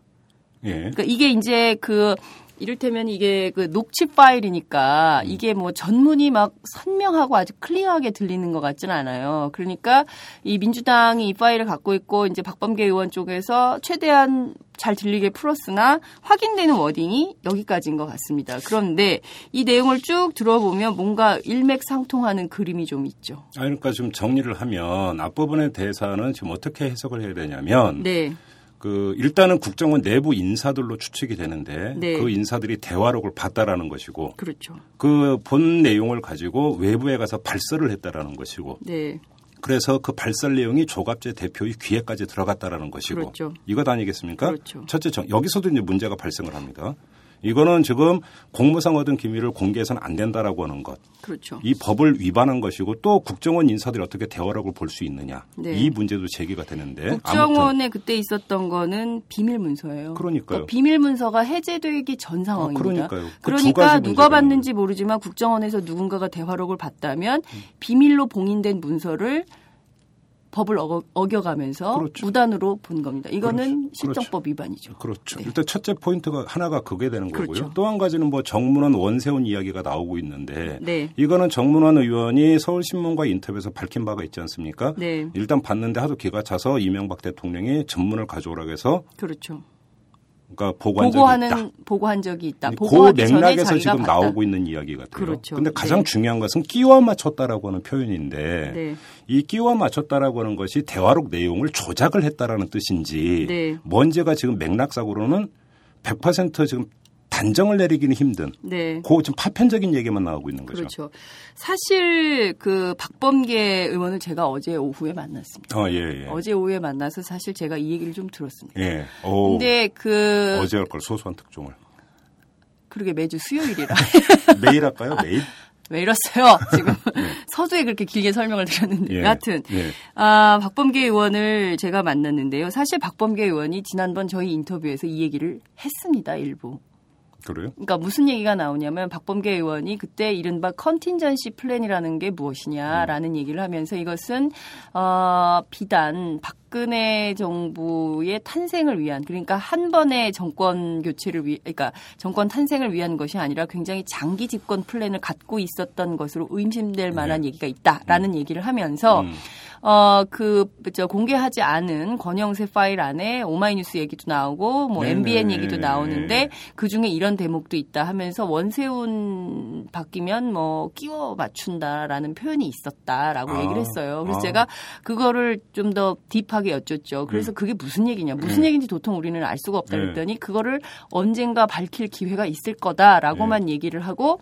S7: 예. 그러니까 이게 이제 그 이를테면 이게 그 녹취 파일이니까 음. 이게 뭐 전문이 막 선명하고 아주 클리어하게 들리는 것 같지는 않아요. 그러니까 이 민주당이 이 파일을 갖고 있고 이제 박범계 의원 쪽에서 최대한 잘 들리게 풀었으나 확인되는 워딩이 여기까지인 것 같습니다. 그런데 이 내용을 쭉 들어보면 뭔가 일맥상통하는 그림이 좀 있죠.
S2: 아 그러니까 좀 정리를 하면 앞부분에 대해서는 지금 어떻게 해석을 해야 되냐면 네. 그 일단은 국정원 내부 인사들로 추측이 되는데 네. 그 인사들이 대화록을 봤다라는 것이고
S7: 그렇죠.
S2: 그 본 내용을 가지고 외부에 가서 발설을 했다라는 것이고 네. 그래서 그 발설 내용이 조갑재 대표의 귀에까지 들어갔다라는 것이고 그렇죠. 이것 아니겠습니까? 그렇죠. 첫째 정 여기서도 이제 문제가 발생을 합니다. 이거는 지금 공무상 얻은 기밀을 공개해서는 안 된다라고 하는 것.
S7: 그렇죠.
S2: 이 법을 위반한 것이고 또 국정원 인사들이 어떻게 대화록을 볼수 있느냐. 네. 이 문제도 제기가 되는데.
S7: 국정원에. 그때 있었던 거는 비밀 문서예요.
S2: 그러니까요. 그러니까
S7: 비밀 문서가 해제되기 전 상황입니다. 아,
S2: 그러니까요.
S7: 그 그러니까 누가 봤는지 모르지만 국정원에서 누군가가 대화록을 봤다면 음. 비밀로 봉인된 문서를 법을 어겨, 가면서 그렇죠. 무단으로 본 겁니다. 이거는 그렇죠. 실정법 위반이죠.
S2: 그렇죠. 네. 일단 첫째 포인트가 하나가 그게 되는 거고요. 그렇죠. 또한 가지는 뭐 정문원 원세훈 이야기가 나오고 있는데 네. 이거는 정문원 의원이 서울신문과 인터뷰에서 밝힌 바가 있지 않습니까? 네. 일단 봤는데 하도 기가 차서 이명박 대통령이 전문을 가져오라고 해서
S7: 그렇죠.
S2: 그러니까 보고한
S7: 보고하는,
S2: 적이 있다.
S7: 보고한 적이 있다.
S2: 그 맥락에서 지금 봤다. 나오고 있는 이야기 같아요. 그렇죠. 근데 가장 네. 중요한 것은 끼워 맞췄다라고 하는 표현인데 네. 이 끼워 맞췄다라고 하는 것이 대화록 내용을 조작을 했다라는 뜻인지 네. 뭔지가 지금 맥락상으로는 100% 지금 단정을 내리기는 힘든. 네. 그 지금 파편적인 얘기만 나오고 있는 거죠.
S7: 그렇죠. 사실 그 박범계 의원을 제가 어제 오후에 만났습니다.
S2: 어, 예, 예.
S7: 어제 오후에 만나서 사실 제가 이 얘기를 좀 들었습니다.
S2: 예.
S7: 오. 근데 그
S2: 어제 할 걸 소소한 특종을.
S7: 그러게 매주 수요일이라.
S2: 매일 할까요? 매일?
S7: 왜 이랬어요? 지금 네. 서두에 그렇게 길게 설명을 드렸는데 예. 여하튼 예. 아, 박범계 의원을 제가 만났는데요. 사실 박범계 의원이 지난번 저희 인터뷰에서 이 얘기를 했습니다. 일부.
S2: 그래요?
S7: 그러니까 무슨 얘기가 나오냐면 박범계 의원이 그때 이른바 contingency plan이라는 게 무엇이냐라는 음. 얘기를 하면서 이것은 어 비단 박 근혜 정부의 탄생을 위한 그러니까 한 번의 정권 교체를 위 그러니까 정권 탄생을 위한 것이 아니라 굉장히 장기 집권 플랜을 갖고 있었던 것으로 의심될 만한 네. 얘기가 있다라는 음. 얘기를 하면서 음. 어, 그, 저, 공개하지 않은 권영세 파일 안에 오마이뉴스 얘기도 나오고, 뭐, 네네. MBN 얘기도 나오는데, 그 중에 이런 대목도 있다 하면서 원세훈 바뀌면 뭐, 끼워 맞춘다라는 표현이 있었다라고 아. 얘기를 했어요. 그래서 아. 제가 그거를 좀 더 딥하게 여쭙죠. 그래서 음. 그게 무슨 얘기냐, 무슨 음. 얘기인지 도통 우리는 알 수가 없다 네. 그랬더니, 그거를 언젠가 밝힐 기회가 있을 거다라고만 네. 얘기를 하고,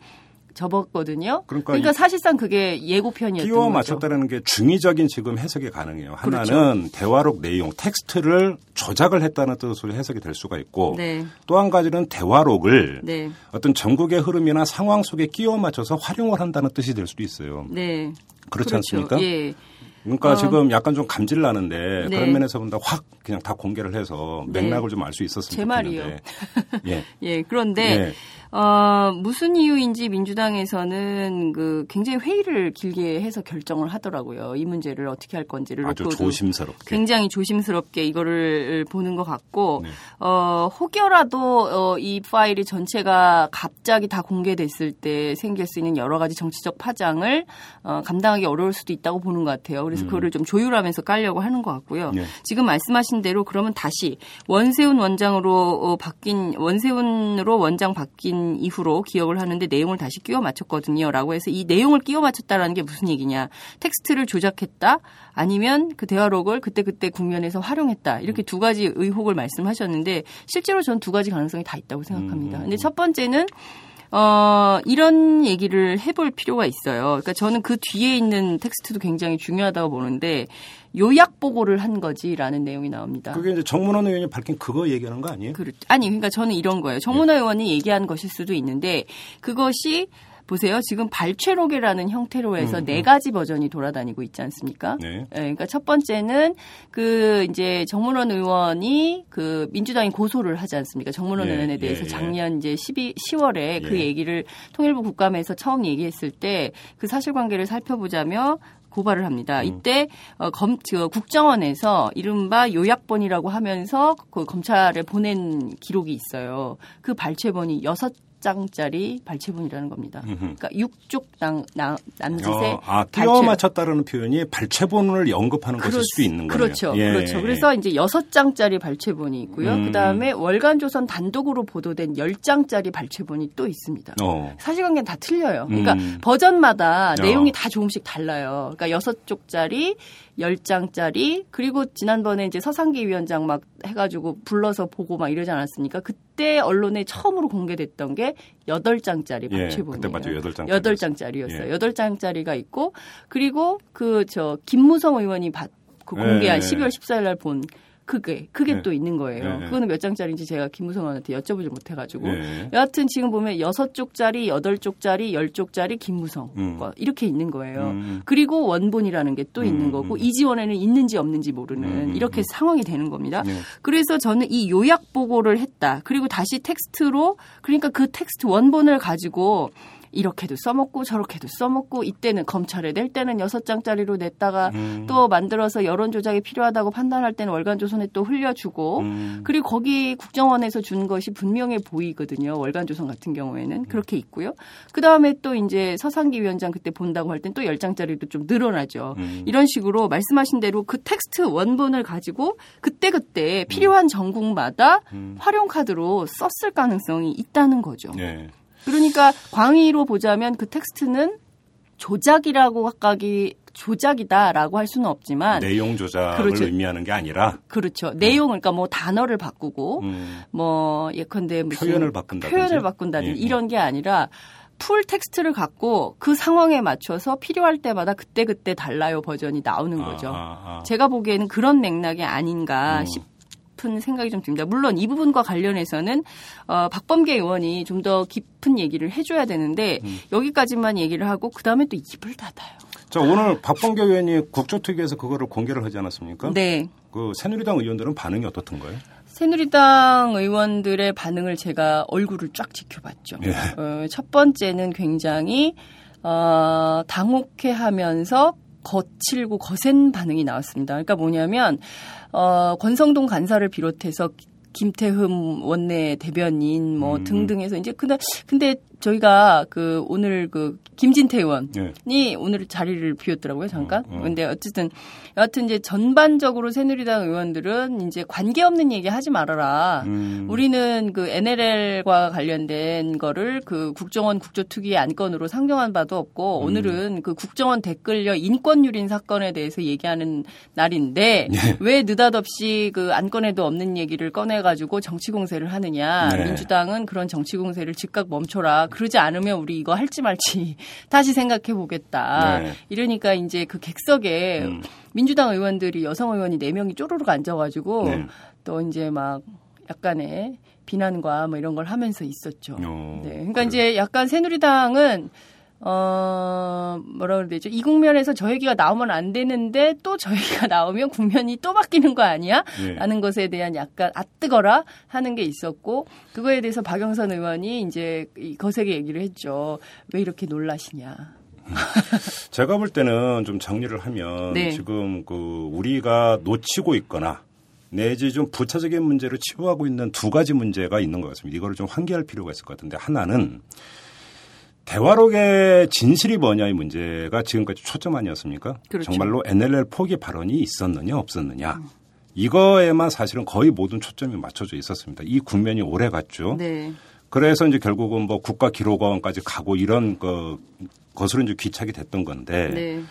S7: 접었거든요. 그러니까, 그러니까 사실상 그게 예고편이었던 끼워
S2: 거죠. 맞췄다는 게 중의적인 지금 해석이 가능해요. 그렇죠. 하나는 대화록 내용, 텍스트를 조작을 했다는 뜻으로 해석이 될 수가 있고 네. 또한 가지는 대화록을 네. 어떤 전국의 흐름이나 상황 속에 끼워 맞춰서 활용을 한다는 뜻이 될 수도 있어요. 네. 그렇지 그렇죠. 않습니까? 예. 그러니까 어. 지금 약간 좀 감질 나는데 네. 그런 면에서 본다 확 그냥 다 공개를 해서 맥락을 네. 좀알 수 있었으면 제
S7: 말이요. 예. 예. 그런데 예. 어, 무슨 이유인지 민주당에서는 그 굉장히 회의를 길게 해서 결정을 하더라고요. 이 문제를 어떻게 할 건지를
S2: 아주 조심스럽게
S7: 굉장히 조심스럽게 이거를 보는 것 같고 네. 어, 혹여라도 어, 이 파일이 전체가 갑자기 다 공개됐을 때 생길 수 있는 여러 가지 정치적 파장을 어, 감당하기 어려울 수도 있다고 보는 것 같아요. 그래서 음. 그거를 좀 조율하면서 깔려고 하는 것 같고요. 네. 지금 말씀하신 대로 그러면 다시 원세훈 원장으로 어, 바뀐 원세훈으로 원장 바뀐 이후로 기억을 하는데 내용을 다시 끼워 맞췄거든요. 라고 해서 이 내용을 끼워 맞췄다라는 게 무슨 얘기냐. 텍스트를 조작했다 아니면 그 대화록을 그때 그때 국면에서 활용했다. 이렇게 두 가지 의혹을 말씀하셨는데 실제로 전 두 가지 가능성이 다 있다고 생각합니다. 음. 근데 첫 번째는 어, 이런 얘기를 해볼 필요가 있어요. 그러니까 저는 그 뒤에 있는 텍스트도 굉장히 중요하다고 보는데 요약 보고를 한 거지라는 내용이 나옵니다.
S2: 그게 이제 정문원 의원이 밝힌 그거 얘기하는 거 아니에요?
S7: 그렇, 아니, 그러니까 저는 이런 거예요. 정문원 네. 의원이 얘기한 것일 수도 있는데 그것이 보세요. 지금 발췌록이라는 형태로 해서 음, 네 음. 가지 버전이 돌아다니고 있지 않습니까? 네. 네. 그러니까 첫 번째는 그 이제 정문원 의원이 그 민주당이 고소를 하지 않습니까? 정문원 예, 의원에 대해서 예, 예. 작년 이제 12 10월에 그 예. 얘기를 통일부 국감에서 처음 얘기했을 때 그 사실관계를 살펴보자며 고발을 합니다. 음. 이때 어, 검 국정원에서 이른바 요약본이라고 하면서 그 검찰에 보낸 기록이 있어요. 그 발췌본이 여섯 장짜리 발췌본이라는 겁니다. 그러니까 육쪽 남, 남짓의 어,
S2: 아, 끼워 맞췄다라는 표현이 발췌본을 언급하는 그렇, 것일 수도 있는 거예요.
S7: 그렇죠. 예. 그렇죠. 그래서 이제 여섯 장짜리 발췌본이 있고요. 음. 그다음에 월간 조선 단독으로 보도된 열 장짜리 발췌본이 또 있습니다. 어. 사실관계는 다 틀려요. 그러니까 음. 버전마다 내용이 다 조금씩 달라요. 그러니까 여섯 쪽짜리 10장짜리 그리고 지난번에 이제 서상기 위원장 막 해가지고 불러서 보고 막 이러지 않았습니까? 그 때 언론에 처음으로 공개됐던 게 8장짜리 발췌본이에요. 예, 그때 맞죠. 8장. 8장짜리였어요. 예. 8장짜리가 있고 그리고 그 저 김무성 의원이 받, 그 공개한 예. 12월 14일 날 본 그게 그게 네. 또 있는 거예요. 네. 그거는 몇 장짜리인지 제가 김무성한테 여쭤보지 못해가지고 네. 여하튼 지금 보면 여섯 쪽짜리, 여덟 쪽짜리, 열 쪽짜리 김무성 음. 이렇게 있는 거예요. 음. 그리고 원본이라는 게또 있는 음. 거고 이지원에는 있는지 없는지 모르는 음. 이렇게 상황이 되는 겁니다. 네. 그래서 저는 이 요약 보고를 했다. 그리고 다시 텍스트로 그러니까 그 텍스트 원본을 가지고 이렇게도 써먹고 저렇게도 써먹고 이때는 검찰에 낼 때는 여섯 장짜리로 냈다가 음. 또 만들어서 여론 조작이 필요하다고 판단할 때는 월간조선에 또 흘려주고 음. 그리고 거기 국정원에서 준 것이 분명해 보이거든요. 월간조선 같은 경우에는 음. 그렇게 있고요. 그 다음에 또 이제 서상기 위원장 그때 본다고 할 땐 또 열 장짜리도 좀 늘어나죠. 음. 이런 식으로 말씀하신 대로 그 텍스트 원본을 가지고 그때 그때 필요한 음. 전국마다 음. 활용 카드로 썼을 가능성이 있다는 거죠. 네. 그러니까 광의로 보자면 그 텍스트는 조작이라고 각각이 조작이다라고 할 수는 없지만
S2: 내용 조작을 그렇죠. 의미하는 게 아니라
S7: 그렇죠. 음. 내용 그러니까 뭐 단어를 바꾸고 음. 뭐 예컨대 무슨
S2: 표현을 바꾼다든지
S7: 표현을 바꾼다든지 예. 이런 게 아니라 full text를 갖고 그 상황에 맞춰서 필요할 때마다 그때 그때 달라요 버전이 나오는 거죠. 아, 아, 아. 제가 보기에는 그런 맥락이 아닌가 음. 싶 싶은 생각이 좀 듭니다. 물론 이 부분과 관련해서는 어, 박범계 의원이 좀 더 깊은 얘기를 해줘야 되는데 음. 여기까지만 얘기를 하고 그 다음에 또 입을 닫아요.
S2: 자 오늘 박범계 의원이 국조특위에서 그거를 공개를 하지 않았습니까?
S7: 네.
S2: 그 새누리당 의원들은 반응이 어떻던가요?
S7: 새누리당 의원들의 반응을 제가 얼굴을 쫙 지켜봤죠. 예. 어, 첫 번째는 굉장히 어, 당혹해하면서 거칠고 거센 반응이 나왔습니다. 그러니까 뭐냐면 어, 권성동 간사를 비롯해서 김태흠 원내 대변인 뭐 음. 등등해서 이제 근데 근데 저희가 그 오늘 그 김진태 의원이 네. 오늘 자리를 비웠더라고요 잠깐. 어, 어. 근데 어쨌든 여하튼 이제 전반적으로 새누리당 의원들은 이제 관계 없는 얘기 하지 말아라. 음. 우리는 그 NLL과 관련된 거를 그 국정원 국조특위 안건으로 상정한 바도 없고 음. 오늘은 그 국정원 댓글녀 인권 유린 사건에 대해서 얘기하는 날인데 네. 왜 느닷없이 그 안건에도 없는 얘기를 꺼내 가지고 정치 공세를 하느냐. 네. 민주당은 그런 정치 공세를 즉각 멈춰라. 그러지 않으면 우리 이거 할지 말지 다시 생각해 보겠다. 네. 이러니까 이제 그 객석에 음. 민주당 의원들이 여성 의원이 4명이 쪼르륵 앉아가지고 네. 또 이제 막 약간의 비난과 뭐 이런 걸 하면서 있었죠. 어, 네. 그러니까 그래. 이제 약간 새누리당은 어, 뭐라 그래야 되죠? 이 국면에서 저 얘기가 나오면 안 되는데 또 저 얘기가 나오면 국면이 또 바뀌는 거 아니야? 네. 라는 것에 대한 약간 아뜨거라 하는 게 있었고, 그거에 대해서 박영선 의원이 이제 거세게 얘기를 했죠. 왜 이렇게 놀라시냐.
S2: 제가 볼 때는 좀 정리를 하면 네. 지금 그 우리가 놓치고 있거나 내지 좀 부차적인 문제를 치부하고 있는 두 가지 문제가 있는 것 같습니다. 이거를 좀 환기할 필요가 있을 것 같은데 하나는 대화록의 진실이 뭐냐의 문제가 지금까지 초점 아니었습니까? 그렇죠. 정말로 NLL 포기 발언이 있었느냐 없었느냐. 음. 이거에만 사실은 거의 모든 초점이 맞춰져 있었습니다. 이 국면이 오래 갔죠. 네. 그래서 이제 결국은 뭐 국가기록원까지 가고 이런 그 것으로 이제 귀착이 됐던 건데 네.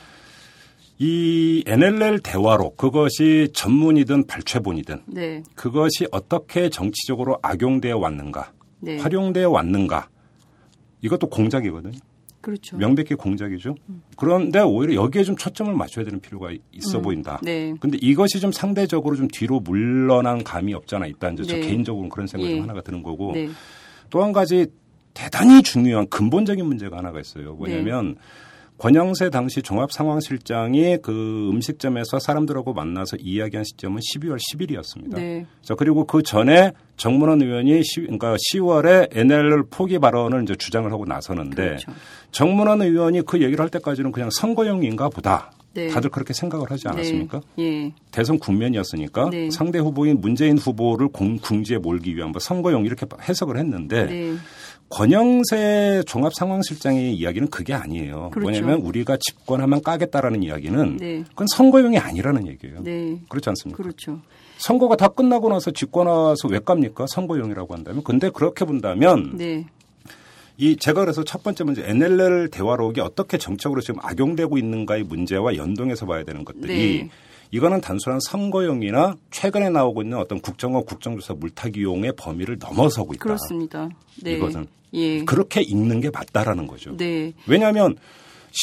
S2: 이 NLL 대화록 그것이 전문이든 발췌본이든 네. 그것이 어떻게 정치적으로 악용되어 왔는가, 네. 활용되어 왔는가 이것도 공작이거든요.
S7: 그렇죠.
S2: 명백히 공작이죠. 음. 그런데 오히려 여기에 좀 초점을 맞춰야 되는 필요가 있어 음. 보인다. 네. 근데 이것이 좀 상대적으로 좀 뒤로 물러난 감이 없잖아 있다. 이제 네. 저 개인적으로 그런 생각이 예. 하나가 드는 거고 네. 또한 가지 대단히 중요한 근본적인 문제가 하나가 있어요. 뭐냐면 네. 권영세 당시 종합상황실장이 그 음식점에서 사람들하고 만나서 이야기한 시점은 12월 10일이었습니다. 네. 자, 그리고 그 전에 정문원 의원이 10, 그러니까 10월에 NL 포기 발언을 이제 주장을 하고 나서는데 그렇죠. 정문원 의원이 그 얘기를 할 때까지는 그냥 선거용인가 보다. 네. 다들 그렇게 생각을 하지 않았습니까? 네. 예. 대선 국면이었으니까 네. 상대 후보인 문재인 후보를 공, 궁지에 몰기 위한 뭐 선거용 이렇게 해석을 했는데 네. 권영세 종합상황실장의 이야기는 그게 아니에요. 그렇죠. 뭐냐면 우리가 집권하면 까겠다라는 이야기는 네. 그건 선거용이 아니라는 얘기예요. 네. 그렇지 않습니까?
S7: 그렇죠.
S2: 선거가 다 끝나고 나서 집권 와서 왜 깝니까? 선거용이라고 한다면. 근데 그렇게 본다면 네. 이 제가 그래서 첫 번째 문제 NLL 대화록이 어떻게 정책으로 지금 악용되고 있는가의 문제와 연동해서 봐야 되는 것들이 네. 이거는 단순한 선거용이나 최근에 나오고 있는 어떤 국정원 국정조사 물타기용의 범위를 넘어서고 있다.
S7: 그렇습니다.
S2: 네. 이것은 예. 그렇게 읽는 게 맞다라는 거죠. 네. 왜냐하면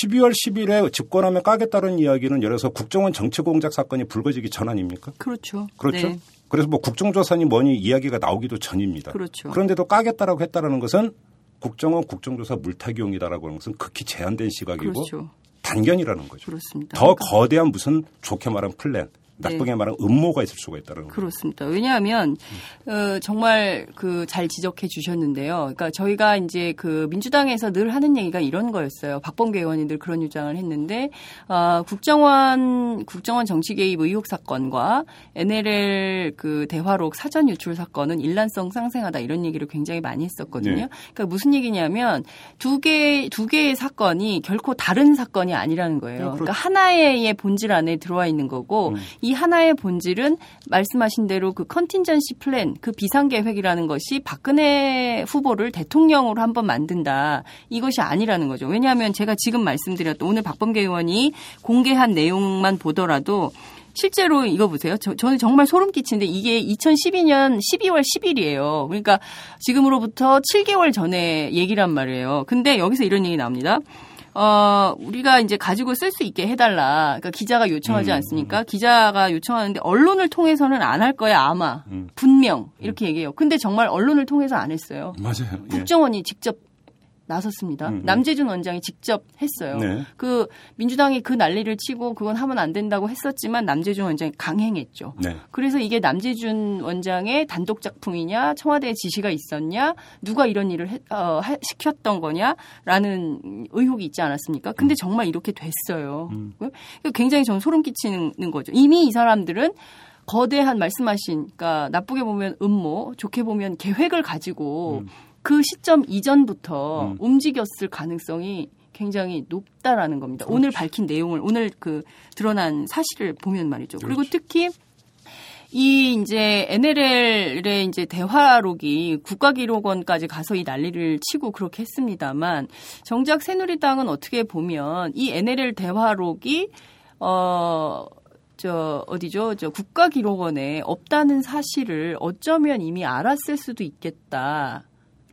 S2: 12월 10일에 집권하면 까겠다는 이야기는 예를 들어서 국정원 정치 공작 사건이 불거지기 전 아닙니까?
S7: 그렇죠.
S2: 그렇죠. 네. 그래서 뭐 국정조사니 뭐니 이야기가 나오기도 전입니다.
S7: 그렇죠.
S2: 그런데도 까겠다라고 했다라는 것은 국정원 국정조사 물타기용이다라고 하는 것은 극히 제한된 시각이고 그렇죠. 단견이라는 거죠.
S7: 그렇습니다.
S2: 더 그러니까. 거대한 무슨 좋게 말하면 플랜 나쁘게 네. 말하면 음모가 있을 수가 있다는
S7: 거죠. 그렇습니다. 왜냐하면 어, 정말 그 잘 지적해 주셨는데요. 그러니까 저희가 이제 그 민주당에서 늘 하는 얘기가 이런 거였어요. 박범계 의원이 늘 그런 주장을 했는데 어, 국정원 국정원 정치 개입 의혹 사건과 NLL 그 대화록 사전 유출 사건은 일란성 상생하다 이런 얘기를 굉장히 많이 했었거든요. 네. 그러니까 무슨 얘기냐면 두 개 두 개의 사건이 결코 다른 사건이 아니라는 거예요. 네, 그러니까 하나의 본질 안에 들어와 있는 거고 음. 이 하나의 본질은 말씀하신 대로 그 contingency plan, 그 비상계획이라는 것이 박근혜 후보를 대통령으로 한번 만든다. 이것이 아니라는 거죠. 왜냐하면 제가 지금 말씀드렸던 오늘 박범계 의원이 공개한 내용만 보더라도 실제로 이거 보세요. 저, 저는 정말 소름 끼치는데 이게 2012년 12월 10일이에요. 그러니까 지금으로부터 7개월 전에 얘기란 말이에요. 근데 여기서 이런 얘기 나옵니다. 어, 우리가 이제 가지고 쓸 수 있게 해달라. 그러니까 기자가 요청하지
S2: 음,
S7: 않습니까? 기자가 요청하는데 언론을 통해서는 안 할 거야, 아마.
S2: 음.
S7: 분명. 이렇게 얘기해요. 근데 정말 언론을 통해서 안 했어요.
S2: 맞아요. 예.
S7: 국정원이 직접 나섰습니다.
S2: 음, 음.
S7: 남재준 원장이 직접 했어요.
S2: 네.
S7: 그 민주당이 그 난리를 치고 그건 하면 안 된다고 했었지만 남재준 원장이 강행했죠.
S2: 네.
S7: 그래서 이게 남재준 원장의 단독 작품이냐, 청와대 지시가 있었냐, 누가 이런 일을 해- 어, 하- 시켰던 거냐라는 의혹이 있지 않았습니까? 근데
S2: 음.
S7: 정말 이렇게 됐어요. 이거 굉장히 저는 소름 끼치는 거죠. 이미 이 사람들은 거대한 말씀하신, 그러니까 나쁘게 보면 음모, 좋게 보면 계획을 가지고
S2: 음.
S7: 그 시점 이전부터
S2: 음.
S7: 움직였을 가능성이 굉장히 높다라는 겁니다.
S2: 그렇죠.
S7: 오늘 밝힌 내용을 오늘 그 드러난 사실을 보면 말이죠. 그리고
S2: 그렇죠.
S7: 특히 이 이제 NLL의 이제 대화록이 국가기록원까지 가서 이 난리를 치고 그렇게 했습니다만 정작 새누리당은 어떻게 보면 이 NLL 대화록이 어. 저 어디죠? 저 국가기록원에 없다는 사실을 어쩌면 이미 알았을 수도 있겠다.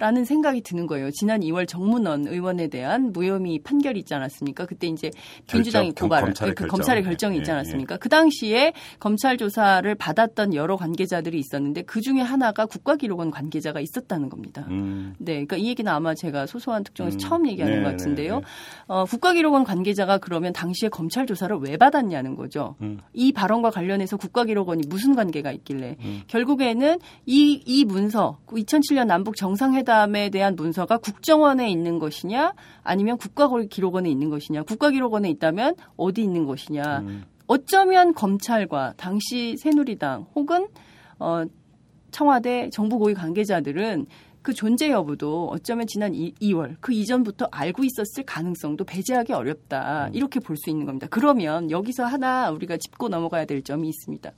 S7: 라는 생각이 드는 거예요. 지난 2월 정문원 의원에 대한 무혐의 판결이 있지 않았습니까? 그때 이제 민주당이
S2: 결정,
S7: 고발을
S2: 검찰의
S7: 그
S2: 결정.
S7: 검찰의 결정이 있지
S2: 예, 예.
S7: 않았습니까? 그 당시에 검찰 조사를 받았던 여러 관계자들이 있었는데 그 중에 하나가 국가기록원 관계자가 있었다는 겁니다.
S2: 음.
S7: 네, 그러니까 이 얘기는 아마 제가 소소한 특종에서
S2: 음,
S7: 처음 얘기하는
S2: 네,
S7: 것 같은데요.
S2: 네, 네.
S7: 어, 국가기록원 관계자가 그러면 당시에 검찰 조사를 왜 받았냐는 거죠.
S2: 음.
S7: 이 발언과 관련해서 국가기록원이 무슨 관계가 있길래
S2: 음.
S7: 결국에는 이, 이 문서, 2007년 남북 정상회담 에 대한 문서가 국정원에 있는 것이냐 아니면 국가기록원에 있는 것이냐 국가기록원에 있다면 어디 있는 것이냐
S2: 음.
S7: 어쩌면 검찰과 당시 새누리당 혹은 어, 청와대 정부 고위 관계자들은 그 존재 여부도 어쩌면 지난 2, 월그 이전부터 알고 있었을 가능성도 배제하기 어렵다. 이렇게 볼 수 있는 겁니다. 그러면 여기서 하나 우리가 짚고 넘어가야 될 점이 있습니다.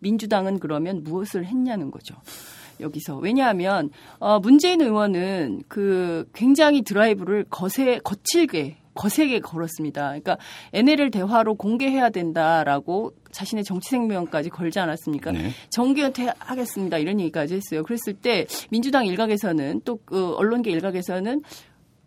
S7: 민주당은 그러면 무엇을 했냐는 거죠. 여기서 왜냐하면 어, 문재인 의원은 그 굉장히 드라이브를 거세 거칠게 거세게 걸었습니다. 그러니까 NLL 대화로 공개해야 된다라고 자신의 정치 생명까지 걸지 않았습니까?
S2: 네.
S7: 정기 은퇴하겠습니다 이런 얘기까지 했어요. 그랬을 때 민주당 일각에서는 또 그 언론계 일각에서는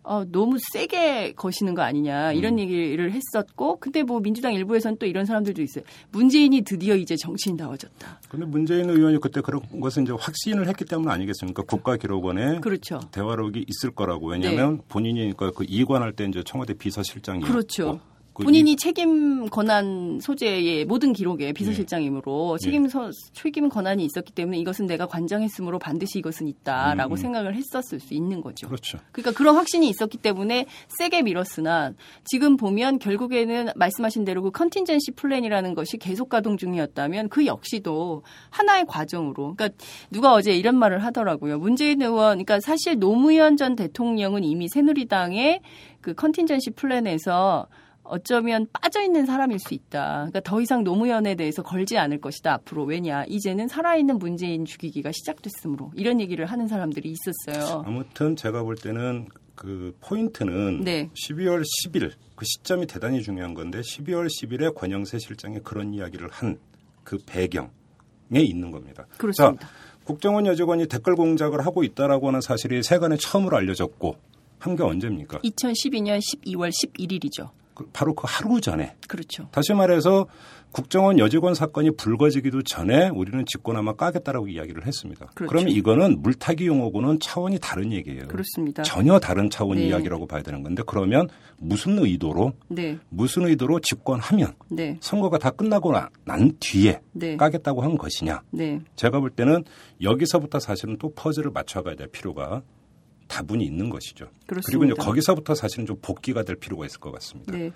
S7: 어, 너무 세게 거시는 거 아니냐 이런 얘기를 했었고 근데 뭐 민주당 일부에서는 또 이런 사람들도 있어요. 문재인이 드디어 이제 정치인다워졌다.
S2: 근데 문재인 의원이 그때 그런 것은 이제 확신을 했기 때문 아니겠습니까? 국가기록원에
S7: 그렇죠.
S2: 대화록이 있을 거라고. 왜냐하면 본인이 그그 이관할 때 이제 청와대 비서실장이
S7: 그렇죠.
S2: 그
S7: 본인이 책임 권한 소재의 모든 기록에 비서실장이므로
S2: 네.
S7: 책임 서, 책임 권한이 있었기 때문에 이것은 내가 관장했으므로 반드시 이것은 있다라고
S2: 음, 음.
S7: 생각을 했었을 수 있는 거죠.
S2: 그렇죠.
S7: 그러니까 그런 확신이 있었기 때문에 세게 밀었으나 지금 보면 결국에는 말씀하신 대로 그 contingency plan이라는 것이 계속 가동 중이었다면 그 역시도 하나의 과정으로 그러니까 누가 어제 이런 말을 하더라고요. 문재인 의원 그러니까 사실 노무현 전 대통령은 이미 새누리당의 그 컨틴전시 플랜에서 어쩌면 빠져 있는 사람일 수 있다. 그러니까 더 이상 노무현에 대해서 걸지 않을 것이다 앞으로 왜냐 이제는 살아있는 문재인 죽이기가 시작됐으므로 이런 얘기를 하는 사람들이 있었어요.
S2: 아무튼 제가 볼 때는 그 포인트는
S7: 네.
S2: 12월 10일 그 시점이 대단히 중요한 건데 12월 10일에 권영세 실장이 그런 이야기를 한 그 배경에 있는 겁니다.
S7: 그렇습니다.
S2: 자, 국정원 여직원이 댓글 공작을 하고 있다라고 하는 사실이 세간에 처음으로 알려졌고 한 게 언제입니까?
S7: 2012년 12월 11일이죠.
S2: 그 바로 그 하루 전에
S7: 그렇죠.
S2: 다시 말해서 국정원 여직원 사건이 불거지기도 전에 우리는 직권아마 까겠다라고 이야기를 했습니다.
S7: 그렇죠.
S2: 그러면 이거는 물타기 용어고는 차원이 다른 얘기예요.
S7: 그렇습니다.
S2: 전혀 다른 차원의
S7: 네.
S2: 이야기라고 봐야 되는 건데 그러면 무슨 의도로
S7: 네,
S2: 무슨 의도로 집권하면
S7: 네,
S2: 선거가 다 끝나고 나- 난 뒤에
S7: 네,
S2: 까겠다고 한 것이냐.
S7: 네,
S2: 제가 볼 때는 여기서부터 사실은 또 퍼즐을 맞춰가야 될 필요가 다분히 있는 것이죠. 그리고 이제
S7: 그렇습니다.
S2: 거기서부터 사실은 좀 복귀가 될 필요가 있을 것 같습니다.
S7: 네,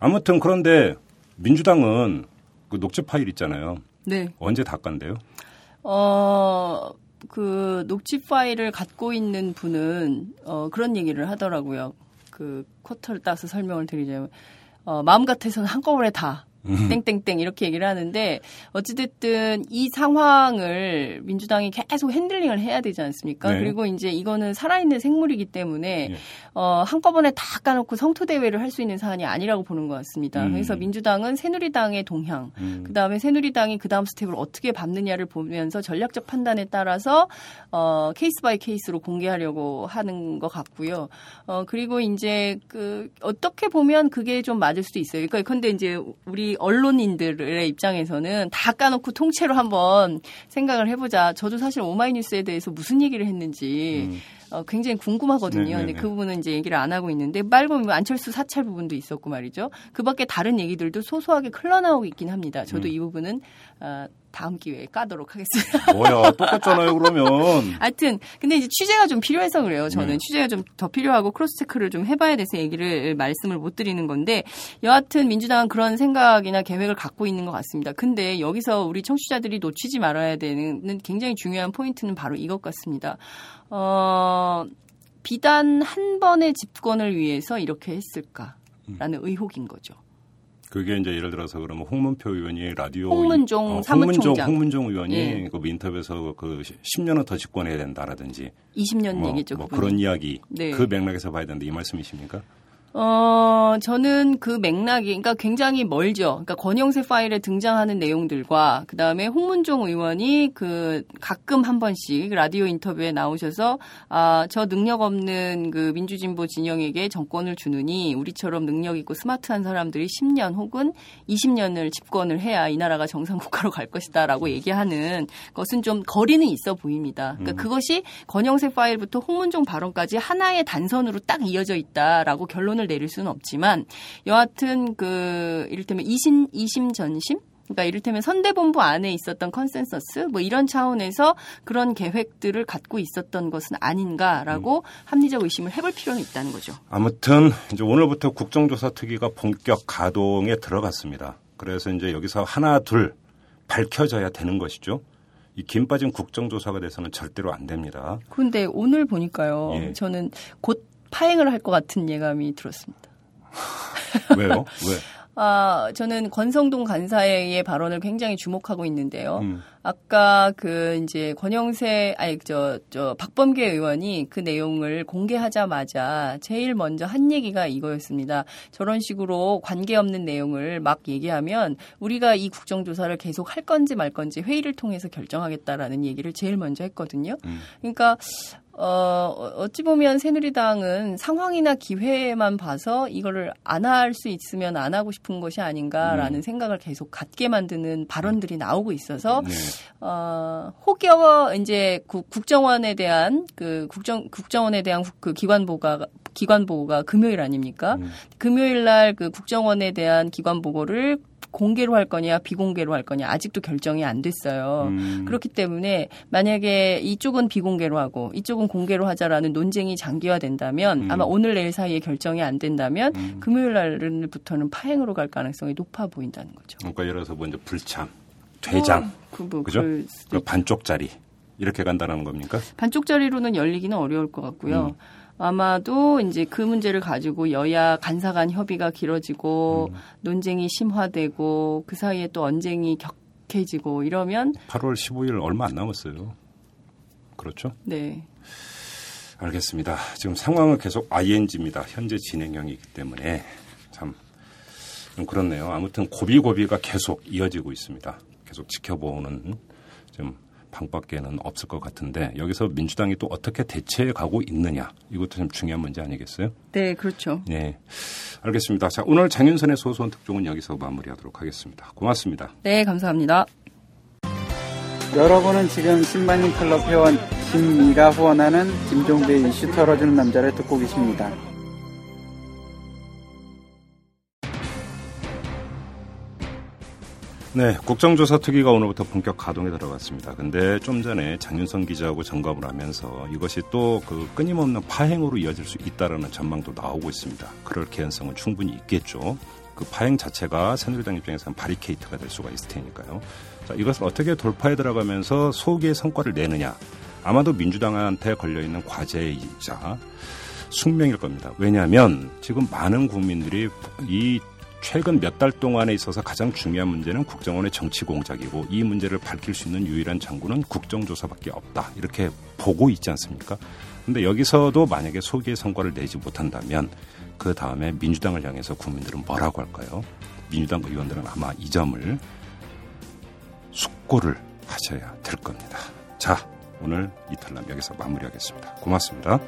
S2: 아무튼 그런데 민주당은 그 녹취 파일 있잖아요.
S7: 네.
S2: 언제 다 깐대요?
S7: 어, 그 녹취 파일을 갖고 있는 분은 어, 그런 얘기를 하더라고요. 그 쿼터를 따서 설명을 드리자면 어, 마음 같아서는 한꺼번에 다 음. 땡땡땡 이렇게 얘기를 하는데 어찌됐든 이 상황을 민주당이 계속 handling을 해야 되지 않습니까? 네. 그리고 이제 이거는 살아있는 생물이기 때문에 네. 어, 한꺼번에 다 까놓고 성토 대회를 할 수 있는 사안이 아니라고 보는 것 같습니다. 음. 그래서 민주당은 새누리당의 동향, 음. 그 다음에 새누리당이 그 다음 스텝을 어떻게 밟느냐를 보면서 전략적 판단에 따라서 어, case by case로 공개하려고 하는 것 같고요. 어, 그리고 이제 그 어떻게 보면 그게 좀 맞을 수도 있어요. 그러니까 근데 이제 우리 언론인들의 입장에서는 다 까놓고 통째로 한번 생각을 해보자. 저도 사실 오마이뉴스에 대해서 무슨 얘기를 했는지 음. 어, 굉장히 궁금하거든요. 네네네. 근데 그 부분은 이제 얘기를 안 하고 있는데 말고 안철수 사찰 부분도 있었고 말이죠. 그 밖에 다른 얘기들도 소소하게 흘러나오고 있긴 합니다. 저도 음. 이 부분은 어, 다음 기회에 까도록 하겠습니다.
S2: 뭐야, 똑같잖아요, 그러면.
S7: 하여튼, 근데 이제 취재가 좀 필요해서 그래요. 저는 네. 취재가 좀 더 필요하고 크로스 체크를 좀 해봐야 돼서 얘기를 말씀을 못 드리는 건데, 여하튼 민주당은 그런 생각이나 계획을 갖고 있는 것 같습니다. 근데 여기서 우리 청취자들이 놓치지 말아야 되는 굉장히 중요한 포인트는 바로 이것 같습니다. 어, 비단 한 번의 집권을 위해서 이렇게 했을까라는 음. 의혹인 거죠.
S2: 그게 이제 예를 들어서 그러면 홍문표 의원이 라디오
S7: 홍문종 어, 사무총장
S2: 홍문종, 의원이 예. 그 인터뷰에서 그 10년은 더 집권해야 된다라든지
S7: 20년
S2: 뭐,
S7: 얘기죠.
S2: 뭐 그런 이야기 네. 그 맥락에서 봐야 되는데 이 말씀이십니까?
S7: 어, 저는 그 맥락이, 그러니까 굉장히 멀죠. 그러니까 권영세 파일에 등장하는 내용들과, 그 다음에 홍문종 의원이 그 가끔 한 번씩 라디오 인터뷰에 나오셔서, 아, 저 능력 없는 그 민주진보 진영에게 정권을 주느니 우리처럼 능력 있고 스마트한 사람들이 10년 혹은 20년을 집권을 해야 이 나라가 정상국가로 갈 것이다 라고 얘기하는 것은 좀 거리는 있어 보입니다. 그러니까 음. 그것이 권영세 파일부터 홍문종 발언까지 하나의 단선으로 딱 이어져 있다라고 결론을 결론을 내릴 수는 없지만 여하튼 그 이를테면 이심 이심 전심 그러니까 이를테면 선대본부 안에 있었던 컨센서스 뭐 이런 차원에서 그런 계획들을 갖고 있었던 것은 아닌가라고 음. 합리적 의심을 해볼 필요는 있다는 거죠.
S2: 아무튼 이제 오늘부터 국정조사 특위가 본격 가동에 들어갔습니다. 그래서 이제 여기서 하나 둘 밝혀져야 되는 것이죠. 이김 빠진 국정조사가 돼서는 절대로 안 됩니다.
S7: 그런데 오늘 보니까요. 예. 저는 곧 파행을 할 것 같은 예감이 들었습니다.
S2: 왜요? 왜?
S7: 아, 저는 권성동 간사의 발언을 굉장히 주목하고 있는데요. 음. 아까 그 이제 권영세 아니 저저 박범계 의원이 그 내용을 공개하자마자 제일 먼저 한 얘기가 이거였습니다. 저런 식으로 관계없는 내용을 막 얘기하면 우리가 이 국정조사를 계속 할 건지 말 건지 회의를 통해서 결정하겠다라는 얘기를 제일 먼저 했거든요. 음. 그러니까 어, 어찌 보면 새누리당은 상황이나 기회만 봐서 이거를 안 할 수 있으면 안 하고 싶은 것이 아닌가라는 음. 생각을 계속 갖게 만드는 발언들이 나오고 있어서 네. 어, 혹여 이제 국정원에 대한 그 국정 국정원에 대한 그 기관 보고가 기관 보고가 금요일 아닙니까? 음. 금요일 날 그 국정원에 대한 기관 보고를 공개로 할 거냐 비공개로 할 거냐 아직도 결정이 안 됐어요. 음. 그렇기 때문에 만약에 이쪽은 비공개로 하고 이쪽은 공개로 하자라는 논쟁이 장기화된다면 음. 아마 오늘 내일 사이에 결정이 안 된다면 음. 금요일 날부터는 파행으로 갈 가능성이 높아 보인다는 거죠.
S2: 그러니까 예를 들어서 먼저 불참, 퇴장, 어, 그 뭐, 그죠? 그 반쪽짜리 이렇게 간다는 겁니까?
S7: 반쪽짜리로는 열리기는 어려울 것 같고요. 음. 아마도 이제 그 문제를 가지고 여야 간사 간 협의가 길어지고 음. 논쟁이 심화되고 그 사이에 또 언쟁이 격해지고 이러면
S2: 8월 15일 얼마 안 남았어요. 그렇죠?
S7: 네.
S2: 알겠습니다. 지금 상황은 계속 ING입니다. 현재 진행형이기 때문에 참좀 그렇네요. 아무튼 고비고비가 계속 이어지고 있습니다. 계속 지켜보는 좀 방밖에는 없을 것 같은데 여기서 민주당이 또 어떻게 대처해 가고 있느냐 이것도 참 중요한 문제 아니겠어요?
S7: 네, 그렇죠.
S2: 네, 알겠습니다. 자, 오늘 장윤선의 소소한 특종은 여기서 마무리하도록 하겠습니다. 고맙습니다.
S7: 네, 감사합니다.
S8: 여러분은 지금 신만인 클럽 회원 김미가 후원하는 김종배 이슈 털어주는 남자를 듣고 계십니다.
S2: 네, 국정조사 특위가 오늘부터 본격 가동에 들어갔습니다. 근데 좀 전에 장윤성 기자하고 점검을 하면서 이것이 또 그 끊임없는 파행으로 이어질 수 있다라는 전망도 나오고 있습니다. 그럴 개연성은 충분히 있겠죠. 그 파행 자체가 새누리당 입장에서는 바리케이트가 될 수가 있을 테니까요. 자, 이것을 어떻게 돌파해 들어가면서 소기의 성과를 내느냐. 아마도 민주당한테 걸려있는 과제이자 숙명일 겁니다. 왜냐하면 지금 많은 국민들이 이 최근 몇 달 동안에 있어서 가장 중요한 문제는 국정원의 정치 공작이고 이 문제를 밝힐 수 있는 유일한 장구는 국정조사밖에 없다. 이렇게 보고 있지 않습니까? 근데 여기서도 만약에 소기의 성과를 내지 못한다면 그 다음에 민주당을 향해서 국민들은 뭐라고 할까요? 민주당 의원들은 아마 이 점을 숙고를 하셔야 될 겁니다. 자, 오늘 이탈남 여기서 마무리하겠습니다. 고맙습니다.